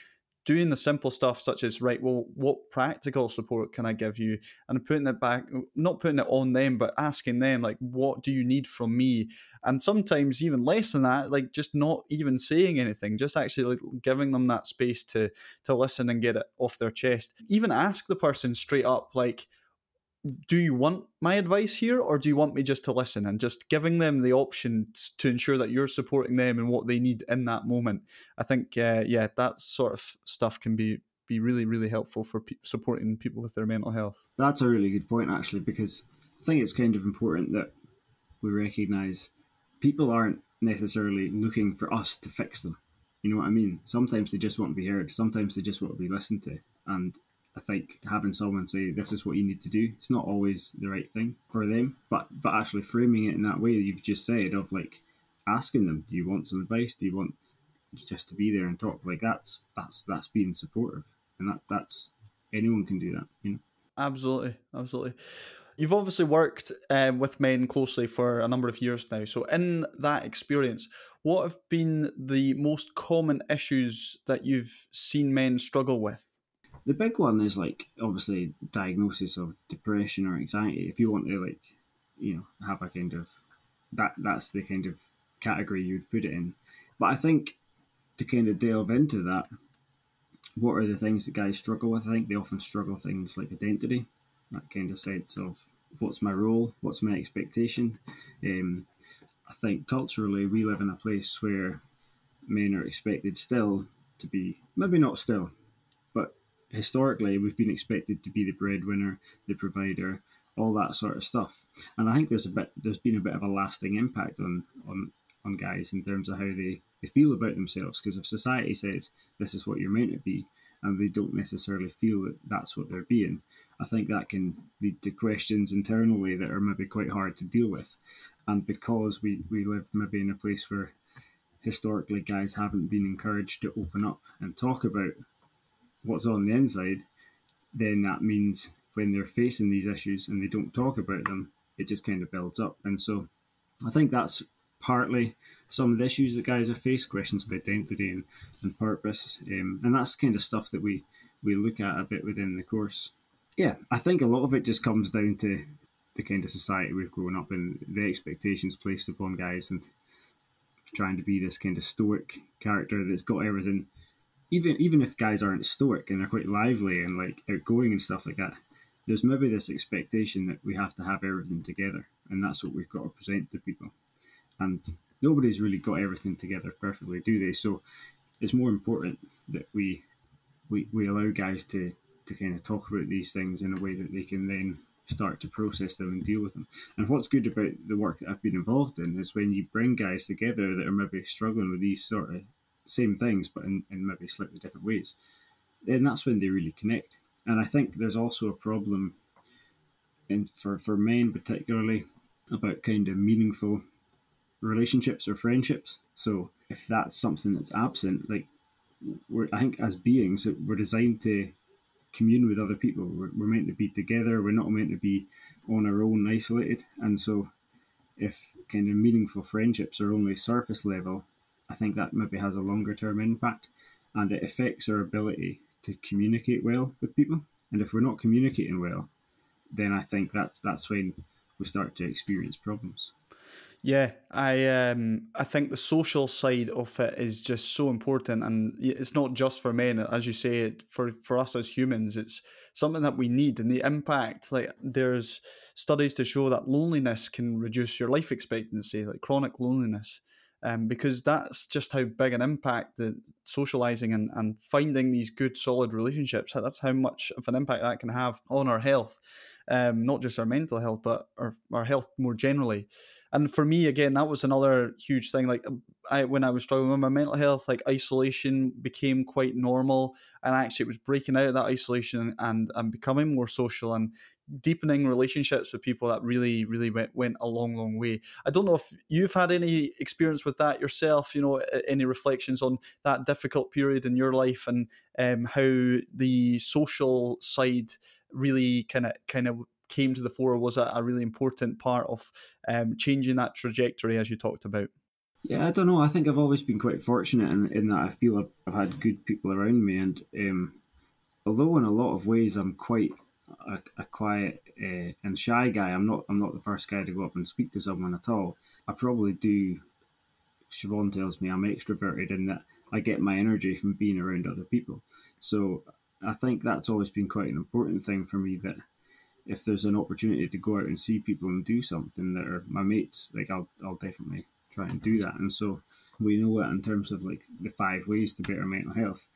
doing the simple stuff such as right well what practical support can i give you? and putting it back not putting it on them but asking them like what do you need from me? and sometimes even less than that like just not even saying anything just actually like giving them that space to to listen and get it off their chest. Even ask the person straight up like do you want my advice here or do you want me just to listen and just giving them the option to ensure that you're supporting them and what they need in that moment i think uh, yeah that sort of stuff can be be really really helpful for pe- supporting people with their mental health that's a really good point actually because i think it's kind of important that we recognize people aren't necessarily looking for us to fix them You know what I mean? Sometimes they just want to be heard. Sometimes they just want to be listened to. And I think having someone say this is what you need to do, it's not always the right thing for them. But but actually framing it in that way you've just said of like asking them, do you want some advice? Do you want just to be there and talk? Like that's that's that's being supportive, and that that's anyone can do that. You know. Absolutely, absolutely. You've obviously worked um, with men closely for a number of years now. So, in that experience, what have been the most common issues that you've seen men struggle with? The big one is like obviously diagnosis of depression or anxiety. If you want to like, you know, have a kind of that that's the kind of category you'd put it in. But I think to kind of delve into that, what are the things that guys struggle with? I think they often struggle things like identity, that kind of sense of what's my role, what's my expectation. Um, I think culturally we live in a place where men are expected still to be maybe not still, historically we've been expected to be the breadwinner, the provider, all that sort of stuff. And I think there's a bit there's been a bit of a lasting impact on on on guys in terms of how they, they feel about themselves. Because if society says this is what you're meant to be, and they don't necessarily feel that that's what they're being, I think that can lead to questions internally that are maybe quite hard to deal with and because we, we live maybe in a place where historically guys haven't been encouraged to open up and talk about what's on the inside, then that means when they're facing these issues and they don't talk about them, it just kind of builds up. And so I think that's partly some of the issues that guys have faced, questions of identity and, and purpose. Um, and that's kind of stuff that we, we look at a bit within the course. Yeah, I think a lot of it just comes down to the kind of society we've grown up in, the expectations placed upon guys, and trying to be this kind of stoic character that's got everything. Even even if guys aren't stoic and they're quite lively and like outgoing and stuff like that, there's maybe this expectation that we have to have everything together, and that's what we've got to present to people. And nobody's really got everything together perfectly, do they? So it's more important that we we, we allow guys to to kind of talk about these things in a way that they can then start to process them and deal with them. And what's good about the work that I've been involved in is when you bring guys together that are maybe struggling with these sort of same things, but in, in maybe slightly different ways, then that's when they really connect. And I think there's also a problem in for, for men particularly about kind of meaningful relationships or friendships. So if that's something that's absent, like we're, I think as beings, we're designed to commune with other people. We're, we're meant to be together. We're not meant to be on our own, isolated. And so, if kind of meaningful friendships are only surface level, I think that maybe has a longer term impact, and it affects our ability to communicate well with people. And if we're not communicating well, then I think that's that's when we start to experience problems. Yeah, I um I think the social side of it is just so important, and it's not just for men, as you say. For for us as humans, it's something that we need, and the impact. Like there's studies to show that loneliness can reduce your life expectancy, like chronic loneliness, um, because that's just how big an impact that socializing and, and finding these good solid relationships. That's how much of an impact that can have on our health, um, not just our mental health, but our our health more generally and for me again that was another huge thing like i when i was struggling with my mental health like isolation became quite normal and actually it was breaking out of that isolation and and becoming more social and deepening relationships with people that really really went, went a long long way i don't know if you've had any experience with that yourself you know any reflections on that difficult period in your life and um, how the social side really kind of kind of came to the fore was a, a really important part of um, changing that trajectory as you talked about. Yeah, I don't know. I think I've always been quite fortunate in, in that I feel I've, I've had good people around me, and um, although in a lot of ways I'm quite a, a quiet uh, and shy guy, I'm not. I'm not the first guy to go up and speak to someone at all. I probably do. Siobhan tells me I'm extroverted in that I get my energy from being around other people. So I think that's always been quite an important thing for me that if there's an opportunity to go out and see people and do something that are my mates, like I'll I'll definitely try and do that. And so we know that in terms of like the five ways to better mental health.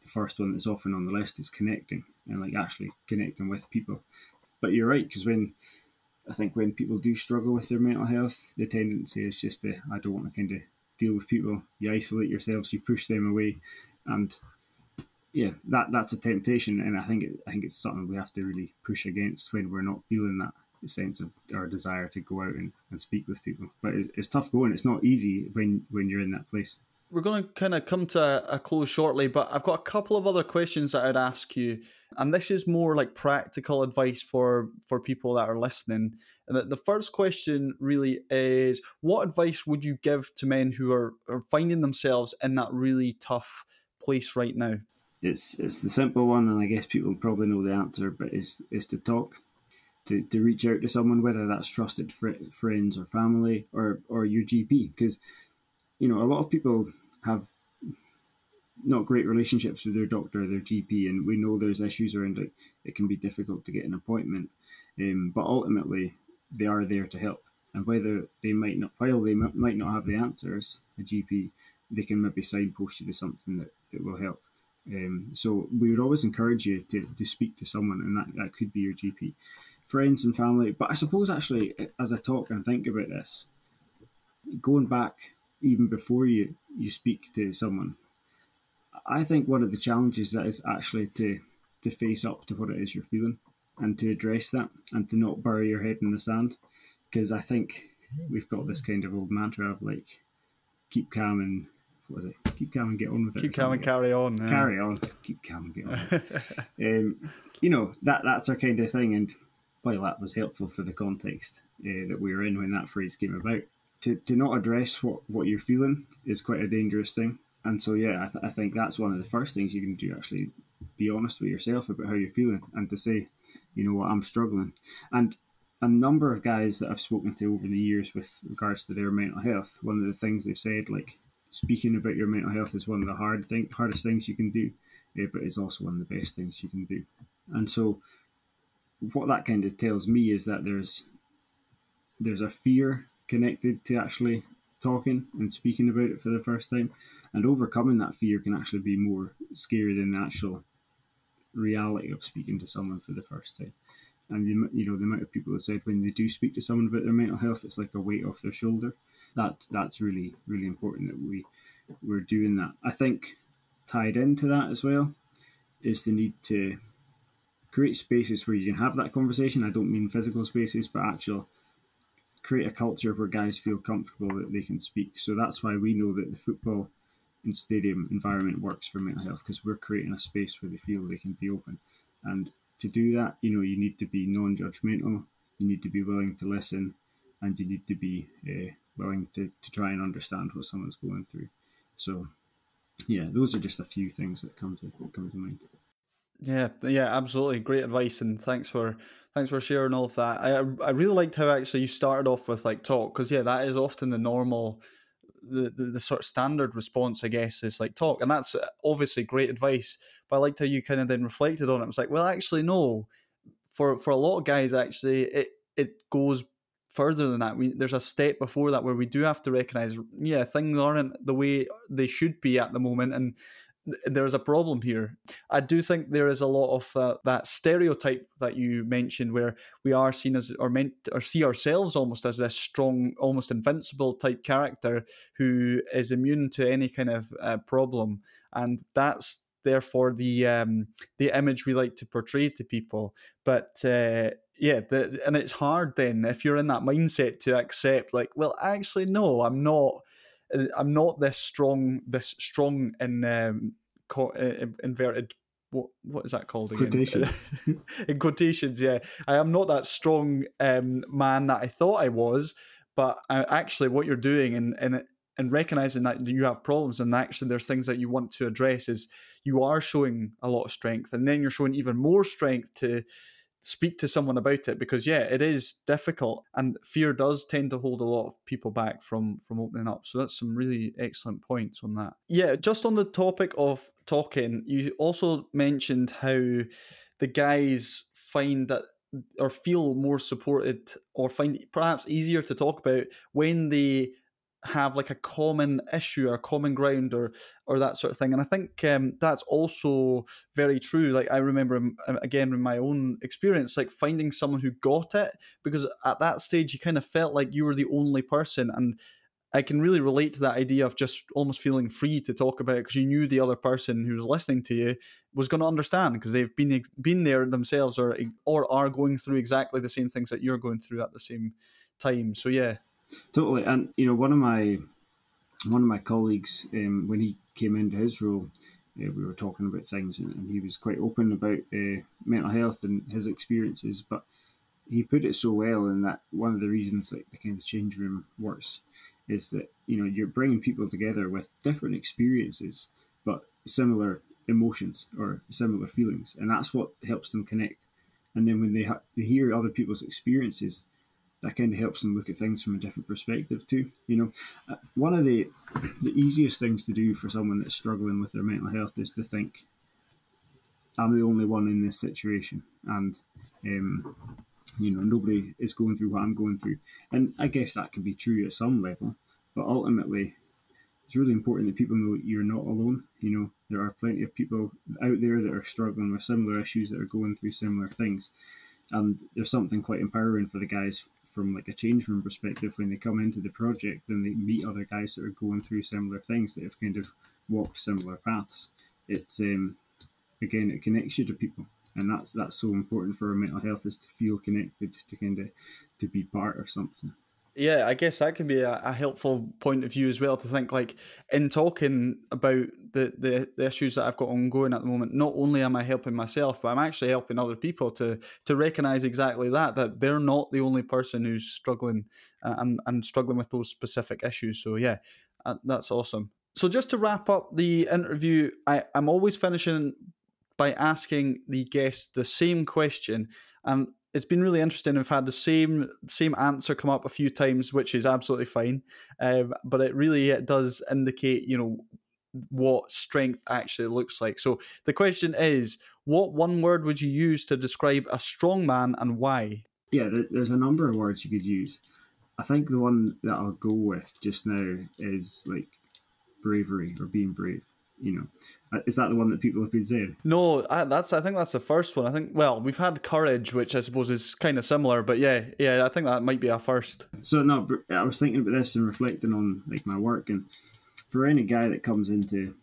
The first one that's often on the list is connecting and like actually connecting with people. But you're right because when I think when people do struggle with their mental health, the tendency is just to I don't want to kind of deal with people. You isolate yourselves, you push them away, and yeah, that that's a temptation, and I think it, I think it's something we have to really push against when we're not feeling that sense of our desire to go out and, and speak with people. But it's, it's tough going. It's not easy when when you're in that place we're going to kind of come to a close shortly, but I've got a couple of other questions that I'd ask you, and this is more like practical advice for for people that are listening. And the, first question really is, what advice would you give to men who are, are finding themselves in that really tough place right now? It's it's the simple one, and I guess people probably know the answer, but it's is to talk. To, to reach out to someone, whether that's trusted fr- friends or family or, or your GP, because you know, a lot of people have not great relationships with their doctor, their GP, and we know there's issues around it. It can be difficult to get an appointment, um, but ultimately they are there to help. And whether they might not, while they m- might not have the answers, a GP, they can maybe signpost you to something that, that will help. Um, so we would always encourage you to, to speak to someone, and that, that could be your GP, friends and family. But I suppose actually, as I talk and think about this, going back even before you, you speak to someone. I think one of the challenges that is actually to to face up to what it is you're feeling and to address that and to not bury your head in the sand. Because I think we've got this kind of old mantra of like keep calm and what is it? Keep calm and get on with it. Keep calm and carry on. Yeah. Carry on. Keep calm and get on. um, you know that that's our kind of thing, and while that was helpful for the context uh, that we were in when that phrase came about, to, to not address what, what you're feeling is quite a dangerous thing. And so, yeah, I, th- I think that's one of the first things you can do actually be honest with yourself about how you're feeling and to say, you know what, I'm struggling. And a number of guys that I've spoken to over the years with regards to their mental health, one of the things they've said, like speaking about your mental health is one of the hard thing, hardest things you can do, yeah, but it's also one of the best things you can do. And so, what that kind of tells me is that there's there's a fear connected to actually talking and speaking about it for the first time. And overcoming that fear can actually be more scary than the actual reality of speaking to someone for the first time. And you, you know the amount of people that said when they do speak to someone about their mental health, it's like a weight off their shoulder. That that's really really important that we we're doing that. I think tied into that as well is the need to create spaces where you can have that conversation. I don't mean physical spaces, but actual create a culture where guys feel comfortable that they can speak. So that's why we know that the football and stadium environment works for mental health because we're creating a space where they feel they can be open. And to do that, you know, you need to be non-judgmental. You need to be willing to listen, and you need to be uh, willing to, to try and understand what someone's going through. So, yeah, those are just a few things that come to come to mind. Yeah, yeah, absolutely. Great advice, and thanks for thanks for sharing all of that. I I really liked how actually you started off with like talk because yeah, that is often the normal, the, the, the sort of standard response, I guess, is like talk, and that's uh, obviously great advice. But I liked how you kind of then reflected on it. It was like, well, actually, no. For for a lot of guys, actually, it it goes further than that. We, there's a step before that where we do have to recognize, yeah, things aren't the way they should be at the moment, and there's a problem here. I do think there is a lot of uh, that stereotype that you mentioned, where we are seen as or meant or see ourselves almost as this strong, almost invincible type character who is immune to any kind of uh, problem, and that's therefore the um, the image we like to portray to people. But uh, yeah, the, and it's hard then if you're in that mindset to accept, like, well, actually, no, I'm not I'm not this strong, this strong in um, co- uh, inverted. What what is that called again? Quotations. in quotations, yeah. I am not that strong um, man that I thought I was, but I, actually, what you're doing and and and recognizing that you have problems and actually there's things that you want to address is you are showing a lot of strength and then you're showing even more strength to speak to someone about it because yeah it is difficult and fear does tend to hold a lot of people back from from opening up. So that's some really excellent points on that. Yeah just on the topic of talking you also mentioned how the guys find that or feel more supported or find perhaps easier to talk about when they have like a common issue or common ground or or that sort of thing and i think um, that's also very true like i remember again in my own experience like finding someone who got it because at that stage you kind of felt like you were the only person and I can really relate to that idea of just almost feeling free to talk about it because you knew the other person who was listening to you was going to understand because they've been been there themselves or or are going through exactly the same things that you're going through at the same time. So yeah, totally. And you know, one of my one of my colleagues um, when he came into his role, uh, we were talking about things, and, and he was quite open about uh, mental health and his experiences, but he put it so well in that one of the reasons like the kind of change room works is that you know you're bringing people together with different experiences but similar emotions or similar feelings and that's what helps them connect and then when they, ha- they hear other people's experiences that kind of helps them look at things from a different perspective too you know uh, one of the the easiest things to do for someone that's struggling with their mental health is to think i'm the only one in this situation and um, you know, nobody is going through what I'm going through. And I guess that can be true at some level, but ultimately, it's really important that people know you're not alone. You know, there are plenty of people out there that are struggling with similar issues that are going through similar things. And there's something quite empowering for the guys from like a change room perspective when they come into the project and they meet other guys that are going through similar things that have kind of walked similar paths. It's um, again, it connects you to people and that's that's so important for our mental health is to feel connected to kind of to be part of something yeah i guess that can be a, a, helpful point of view as well to think like in talking about the, the, the issues that i've got ongoing at the moment not only am i helping myself but i'm actually helping other people to to recognize exactly that that they're not the only person who's struggling uh, and, and struggling with those specific issues so yeah uh, that's awesome so just to wrap up the interview I, i'm always finishing by asking the guest the same question. And it's been really interesting. I've had the same same answer come up a few times, which is absolutely fine. Um, but it really it does indicate, you know, what strength actually looks like. So the question is, what one word would you use to describe a strong man and why? Yeah, there's a number of words you could use. I think the one that I'll go with just now is like bravery or being brave you know uh, is that the one that people have been saying no I, that's i think that's the first one. I think well we've had courage which i suppose is kind of similar but yeah yeah i think that might be our first. So no i was thinking about this and reflecting on like my work and for any guy that comes into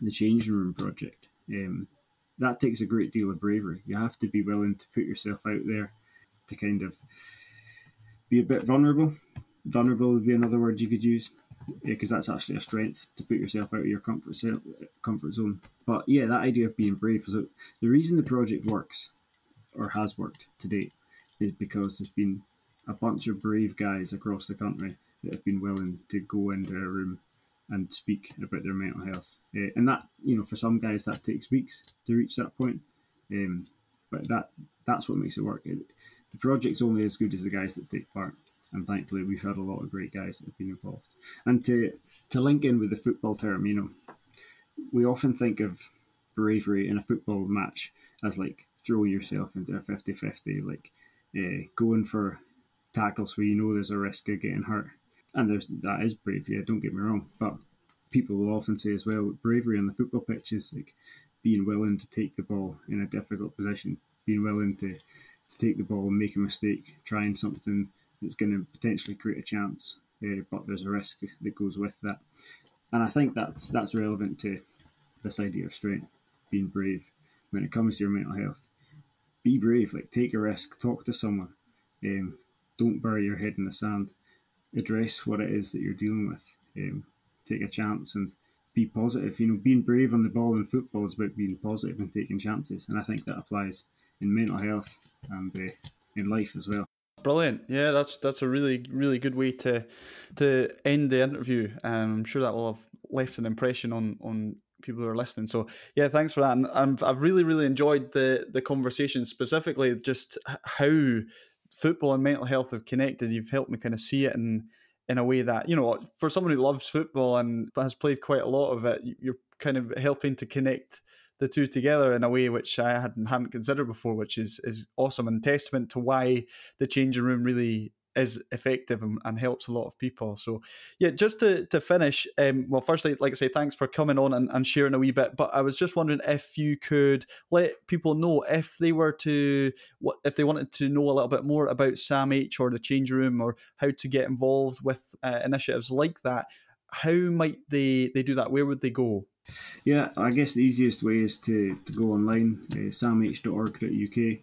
the changing room project um, that takes a great deal of bravery. You have to be willing to put yourself out there to kind of be a bit vulnerable. Vulnerable would be another word you could use because that's actually a strength to put yourself out of your comfort comfort zone. But yeah, that idea of being brave. So the reason the project works or has worked to date is because there's been a bunch of brave guys across the country that have been willing to go into a room and speak about their mental health. Uh, and that, you know, for some guys that takes weeks to reach that point. Um, but that that's what makes it work. It, the project's only as good as the guys that take part and thankfully we've had a lot of great guys that have been involved. And to to link in with the football term, you know, we often think of bravery in a football match as like throwing yourself into a 50-50, like uh, going for tackles where you know there's a risk of getting hurt. And there's that is brave, yeah, don't get me wrong. But people will often say as well, bravery on the football pitch is like being willing to take the ball in a difficult position, being willing to, to take the ball and make a mistake, trying something it's going to potentially create a chance, uh, but there's a risk that goes with that. And I think that's that's relevant to this idea of strength, being brave when it comes to your mental health. Be brave, like take a risk, talk to someone, um, don't bury your head in the sand, address what it is that you're dealing with, um, take a chance and be positive. You know, being brave on the ball in football is about being positive and taking chances, and I think that applies in mental health and uh, in life as well. Brilliant. Yeah, that's that's a really really good way to to end the interview. Um, I'm sure that will have left an impression on on people who are listening. So yeah, thanks for that. And I've, I've really really enjoyed the the conversation specifically just how football and mental health have connected. You've helped me kind of see it in in a way that you know for someone who loves football and has played quite a lot of it, you're kind of helping to connect the two together in a way which I hadn't hadn't considered before, which is is awesome and testament to why the changing room really is effective and, and, helps a lot of people. So, yeah, just to, to finish, um, well, firstly, like I say, thanks for coming on and, and sharing a wee bit. But I was just wondering if you could let people know if they were to, what if they wanted to know a little bit more about SAMH or the Change Room or how to get involved with uh, initiatives like that. How might they, they do that? Where would they go? Yeah, I guess the easiest way is to, to go online, uh, samh.org.uk.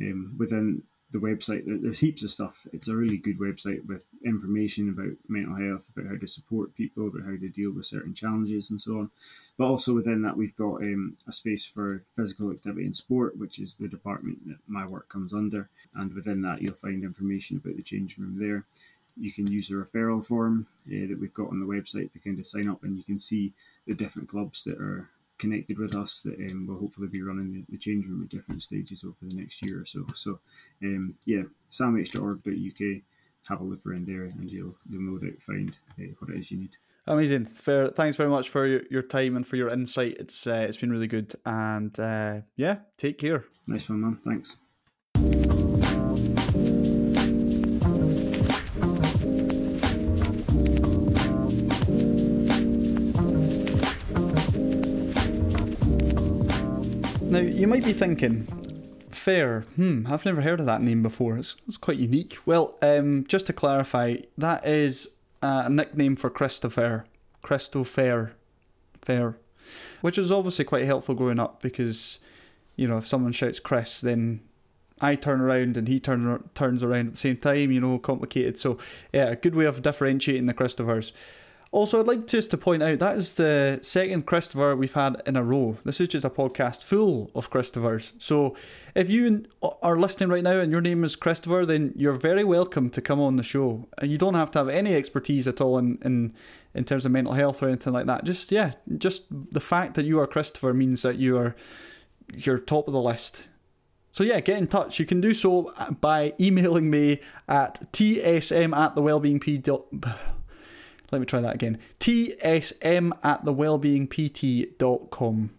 Um, within the website, there's heaps of stuff. It's a really good website with information about mental health, about how to support people, about how to deal with certain challenges, and so on. But also within that, we've got um, a space for physical activity and sport, which is the department that my work comes under. And within that, you'll find information about the change room there you can use a referral form uh, that we've got on the website to kind of sign up, and you can see the different clubs that are connected with us that um, will hopefully be running the, the, change room at different stages over the next year or so. So, um, yeah, samh.org.uk, have a look around there, and you'll you'll no doubt find uh, what it is you need. Amazing. Pher. Thanks very much for your, your time and for your insight. It's uh, it's been really good. And uh, yeah, take care. Nice one, man. Thanks. You might be thinking, Pher, hmm, I've never heard of that name before. It's, it's quite unique. Well, um, just to clarify, that is a nickname for Christopher. Christopher. Pher. Which is obviously quite helpful growing up because, you know, if someone shouts Chris, then I turn around and he turn, turns around at the same time, you know, complicated. So, yeah, a good way of differentiating the Christophers. Also, I'd like just to point out that is the second Christopher we've had in a row. This is just a podcast full of Christophers. So, if you are listening right now and your name is Christopher, then you're very welcome to come on the show. And you don't have to have any expertise at all in, in, in terms of mental health or anything like that. Just, yeah, just the fact that you are Christopher means that you are you're top of the list. So yeah, get in touch. You can do so uh, by emailing me at tsm at the wellbeing p. Let me try that again. tsm at thewellbeingpt.com.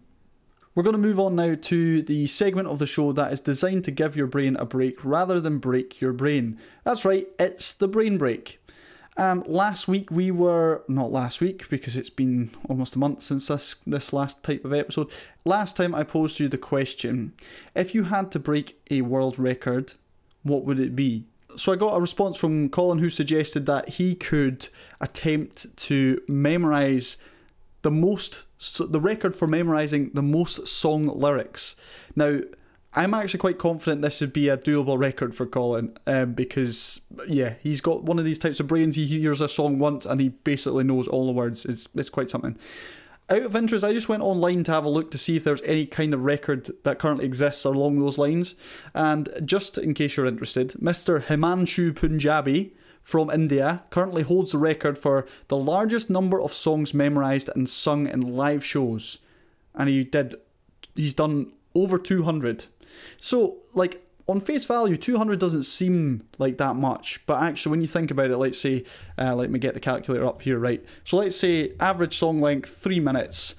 We're going to move on now to the segment of the show that is designed to give your brain a break rather than break your brain. That's right, it's the brain break. And last week we were not last week because it's been almost a month since this this last type of episode. Last time I posed you the question: if you had to break a world record, what would it be? So I got a response from Colin who suggested that he could attempt to memorize the most the record for memorizing the most song lyrics. Now, I'm actually quite confident this would be a doable record for Colin um, because, yeah, he's got one of these types of brains. He hears a song once and he basically knows all the words. It's, it's quite something. Out of interest, I just went online to have a look to see if there's any kind of record that currently exists along those lines. And just in case you're interested, Mr. Himanshu Punjabi from India currently holds the record for the largest number of songs memorized and sung in live shows. And he did, he's done over 200. So, like, on face value, 200 doesn't seem like that much, but actually, when you think about it, let's say, uh, let me get the calculator up here, right? So let's say average song length, three minutes,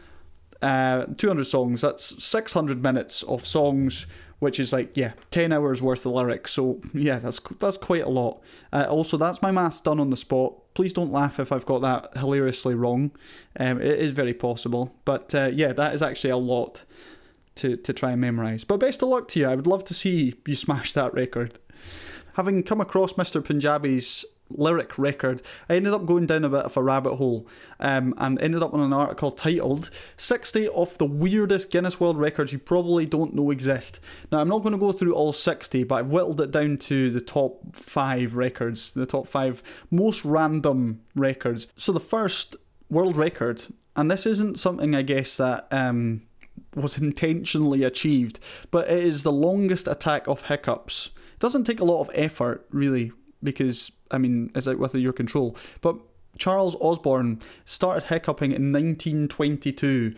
uh, 200 songs, that's 600 minutes of songs, which is like, yeah, 10 hours worth of lyrics. So yeah, that's that's quite a lot. Uh, also, that's my maths done on the spot. Please don't laugh if I've got that hilariously wrong. Um, it is very possible, but uh, yeah, that is actually a lot to, to try and memorise. But best of luck to you. I would love to see you smash that record. Having come across Mr. Punjabi's lyric record, I ended up going down a bit of a rabbit hole um, and ended up on an article titled 60 of the weirdest Guinness World Records you probably don't know exist. Now, I'm not going to go through all 60, but I've whittled it down to the top five records, the top five most random records. So, the first world record, and this isn't something I guess that. Um, was intentionally achieved, but it is the longest attack of hiccups. It doesn't take a lot of effort, really, because, I mean, it's out with your control. But Charles Osborne started hiccuping in 1922,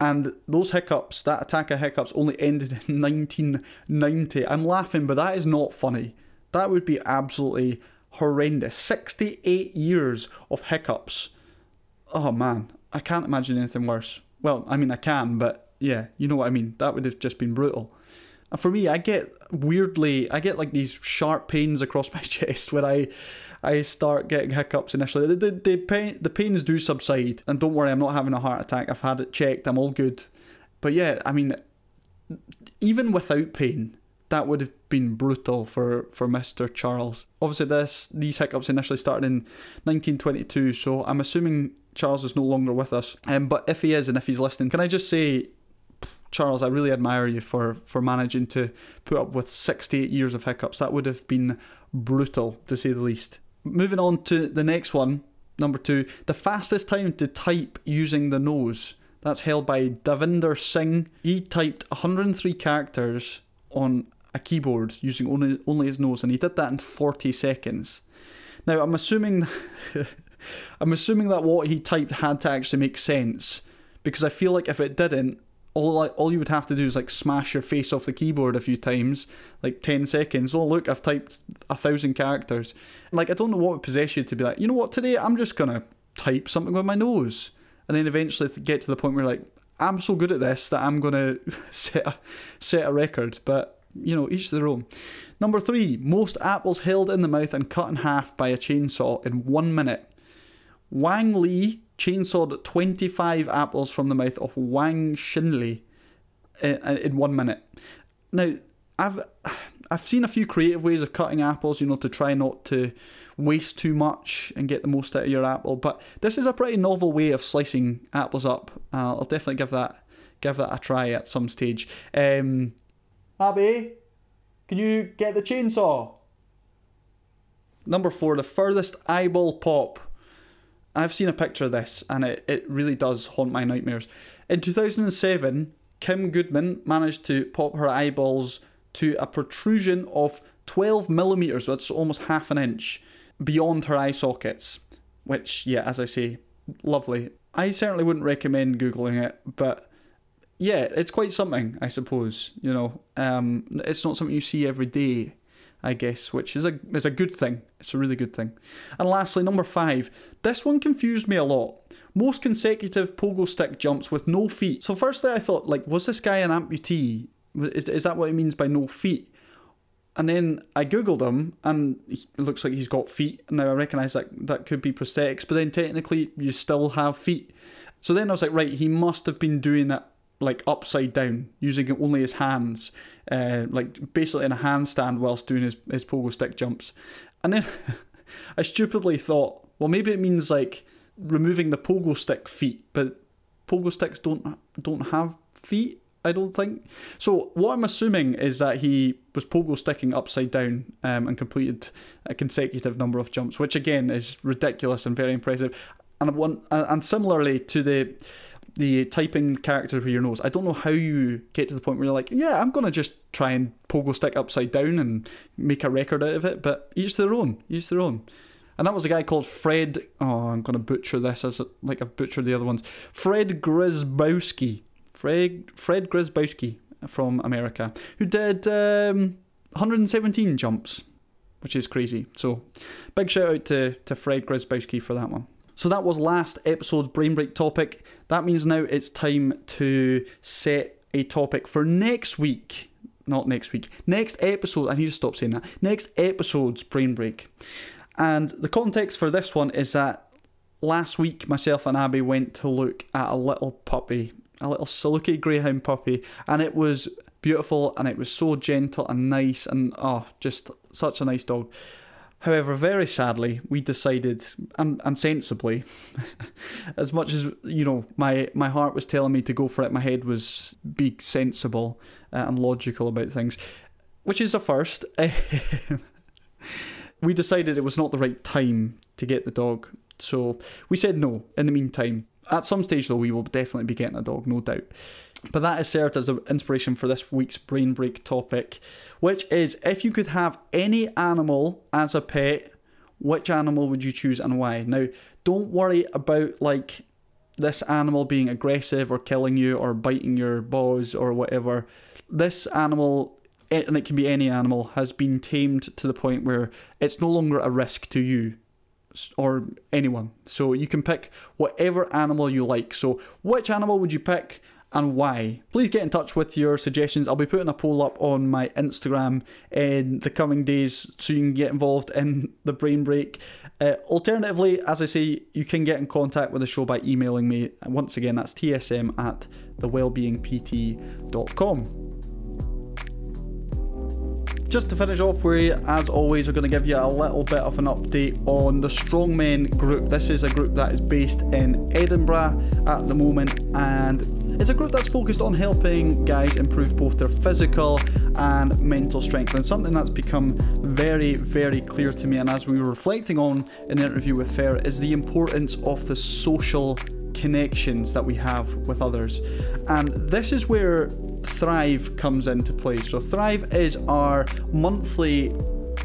and those hiccups, that attack of hiccups, only ended in 1990. I'm laughing, but that is not funny. That would be absolutely horrendous. 68 years of hiccups. Oh man, I can't imagine anything worse. Well, I mean, I can, but yeah, you know what I mean. That would have just been brutal. And for me, I get weirdly, I get like these sharp pains across my chest when I I start getting hiccups initially. The, the, the, pain, the pains do subside, and don't worry, I'm not having a heart attack. I've had it checked, I'm all good. But yeah, I mean, even without pain, that would have been brutal for, for Mr. Charles. Obviously, this these hiccups initially started in 1922, so I'm assuming Charles is no longer with us. Um, but if he is, and if he's listening, can I just say, Charles, I really admire you for for managing to put up with 68 years of hiccups. That would have been brutal, to say the least. Moving on to the next one, number two, the fastest time to type using the nose. That's held by Davinder Singh. He typed 103 characters on a keyboard using only only his nose, and he did that in 40 seconds. Now, I'm assuming, I'm assuming that what he typed had to actually make sense, because I feel like if it didn't, all all you would have to do is like smash your face off the keyboard a few times, like 10 seconds. Oh, look, I've typed a thousand characters. Like, I don't know what would possess you to be like, you know what, today I'm just gonna type something with my nose. And then eventually get to the point where, like, I'm so good at this that I'm gonna set a, set a record. But, you know, each their own. Number three, most apples held in the mouth and cut in half by a chainsaw in one minute. Wang Li chainsawed 25 apples from the mouth of Wang Xinli in one minute. Now, I've I've seen a few creative ways of cutting apples, you know, to try not to waste too much and get the most out of your apple. But this is a pretty novel way of slicing apples up. Uh, I'll definitely give that give that a try at some stage. Um, Abby, can you get the chainsaw? Number four, the furthest eyeball pop. I've seen a picture of this and it, it really does haunt my nightmares. In 2007, Kim Goodman managed to pop her eyeballs to a protrusion of 12 millimeters, so that's almost half an inch, beyond her eye sockets. Which, yeah, as I say, lovely. I certainly wouldn't recommend Googling it, but yeah, it's quite something, I suppose. You know, um, it's not something you see every day. I guess, which is a is a good thing. It's a really good thing. And lastly, number five. This one confused me a lot. Most consecutive pogo stick jumps with no feet. So firstly, I thought, like, was this guy an amputee? Is is that what he means by no feet? And then I googled him, and it looks like he's got feet. And now I recognise that that could be prosthetics, but then technically you still have feet. So then I was like, right, he must have been doing it like upside down, using only his hands, uh, like basically in a handstand whilst doing his, his pogo stick jumps. And then I stupidly thought, well, maybe it means like removing the pogo stick feet, but pogo sticks don't don't have feet. I don't think. So what I'm assuming is that he was pogo sticking upside down um, and completed a consecutive number of jumps, which again is ridiculous and very impressive. And one and similarly to the the typing character with your nose. I don't know how you get to the point where you're like, yeah, I'm gonna just try and pogo stick upside down and make a record out of it. But each their own, each their own. And that was a guy called Fred. Oh, I'm gonna butcher this as a, like I've butchered the other ones. Fred Grzybowski. Fred Fred Grzybowski from America, who did um, 117 jumps, which is crazy. So, big shout out to to Fred Grzybowski for that one. So that was last episode's brain break topic. That means now it's time to set a topic for next week. Not next week. Next episode. I need to stop saying that. Next episode's brain break. And the context for this one is that last week myself and Abby went to look at a little puppy, a little Saluki Greyhound puppy, and it was beautiful and it was so gentle and nice and oh, just such a nice dog. However, very sadly, we decided, and, and sensibly, as much as you know, my, my heart was telling me to go for it, my head was be sensible uh, and logical about things, which is a first. we decided it was not the right time to get the dog, so we said no. In the meantime, at some stage though, we will definitely be getting a dog, no doubt. But that has served as the inspiration for this week's brain break topic, which is if you could have any animal as a pet, which animal would you choose and why? Now, don't worry about like this animal being aggressive or killing you or biting your balls or whatever. This animal, and it can be any animal, has been tamed to the point where it's no longer a risk to you or anyone. So you can pick whatever animal you like. So, which animal would you pick? And why. Please get in touch with your suggestions. I'll be putting a poll up on my Instagram in the coming days so you can get involved in the brain break. Uh, alternatively, as I say, you can get in contact with the show by emailing me. Once again, that's tsm at thewellbeingpt.com. Just to finish off, we, as always, are going to give you a little bit of an update on the Strongmen group. This is a group that is based in Edinburgh at the moment, and it's a group that's focused on helping guys improve both their physical and mental strength, and something that's become very, very clear to me. And as we were reflecting on in the interview with Pher, is the importance of the social connections that we have with others. And this is where Thrive comes into play. So, Thrive is our monthly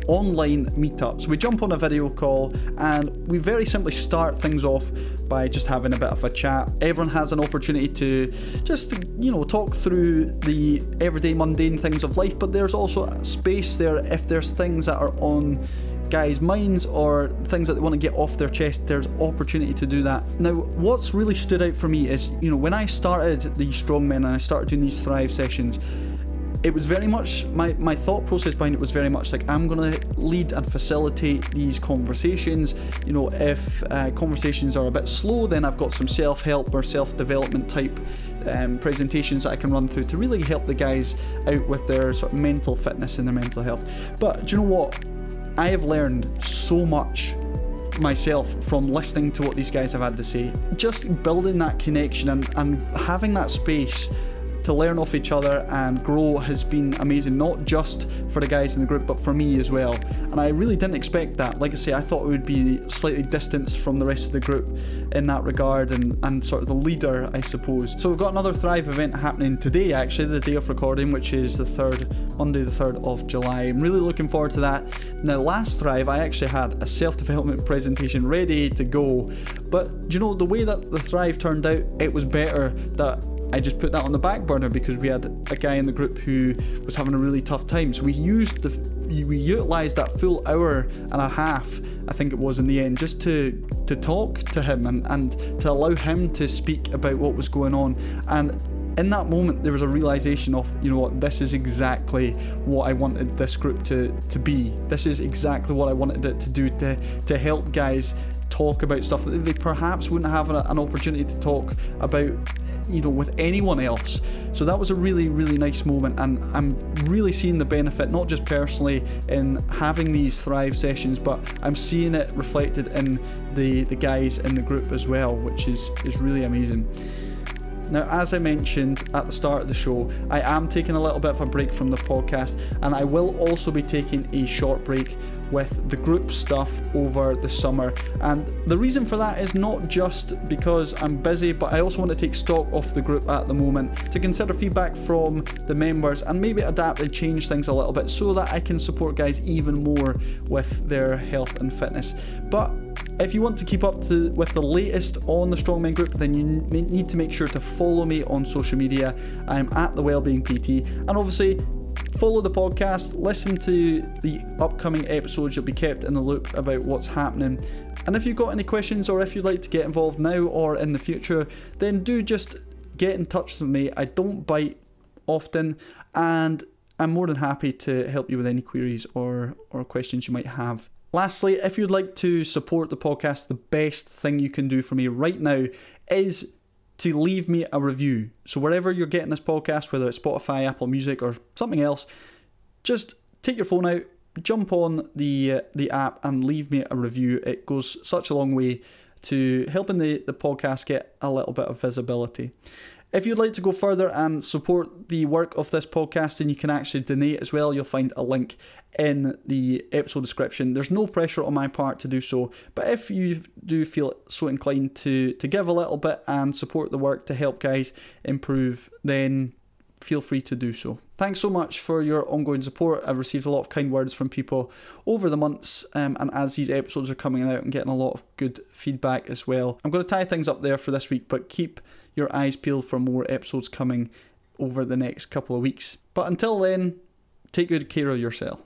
online meetups. We jump on a video call and we very simply start things off by just having a bit of a chat. Everyone has an opportunity to just, you know, talk through the everyday mundane things of life, but there's also space there if there's things that are on guys' minds or things that they want to get off their chest, there's opportunity to do that. Now, what's really stood out for me is, you know, when I started these strongmen and I started doing these Thrive sessions, it was very much my, my thought process behind it was very much like I'm going to lead and facilitate these conversations. You know, if uh, conversations are a bit slow, then I've got some self help or self development type um, presentations that I can run through to really help the guys out with their sort of mental fitness and their mental health. But do you know what? I have learned so much myself from listening to what these guys have had to say. Just building that connection and, and having that space to learn off each other and grow has been amazing, not just for the guys in the group, but for me as well. And I really didn't expect that. Like I say, I thought it would be slightly distanced from the rest of the group in that regard and, and sort of the leader, I suppose. So we've got another Thrive event happening today, actually, the day of recording, which is the 3rd, Monday, the 3rd of July. I'm really looking forward to that. Now, last Thrive, I actually had a self development presentation ready to go, but you know, the way that the Thrive turned out, it was better that I just put that on the back burner because we had a guy in the group who was having a really tough time. So we used the we utilized that full hour and a half, I think it was in the end, just to to talk to him and, and to allow him to speak about what was going on. And in that moment there was a realization of you know what this is exactly what I wanted this group to to be this is exactly what I wanted it to do to to help guys talk about stuff that they perhaps wouldn't have an, opportunity to talk about you know with anyone else. So that was a really really nice moment and i'm really seeing the benefit not just personally in having these thrive sessions but i'm seeing it reflected in the the guys in the group as well which is is really amazing. Now, as I mentioned at the start of the show, I am taking a little bit of a break from the podcast, and I will also be taking a short break with the group stuff over the summer. And the reason for that is not just because I'm busy, but I also want to take stock of the group at the moment to consider feedback from the members and maybe adapt and change things a little bit so that I can support guys even more with their health and fitness. But if you want to keep up to with the latest on the Strongman Group, then you need to make sure to follow me on social media. I'm at the Wellbeing PT, and obviously follow the podcast, listen to the upcoming episodes. You'll be kept in the loop about what's happening. And if you've got any questions or if you'd like to get involved now or in the future, then do just get in touch with me. I don't bite often, and I'm more than happy to help you with any queries or, or questions you might have. Lastly, if you'd like to support the podcast, the best thing you can do for me right now is to leave me a review. So, wherever you're getting this podcast, whether it's Spotify, Apple Music, or something else, just take your phone out, jump on the uh, the app, and leave me a review. It goes such a long way to helping the, the podcast get a little bit of visibility. If you'd like to go further and support the work of this podcast, then you can actually donate as well. You'll find a link in the episode description. There's no pressure on my part to do so, but if you do feel so inclined to to give a little bit and support the work to help guys improve, then feel free to do so. Thanks so much for your ongoing support. I've received a lot of kind words from people over the months, um, and as these episodes are coming out, I'm getting a lot of good feedback as well. I'm going to tie things up there for this week, but keep your eyes peeled for more episodes coming over the next couple of weeks. But until then, take good care of yourself.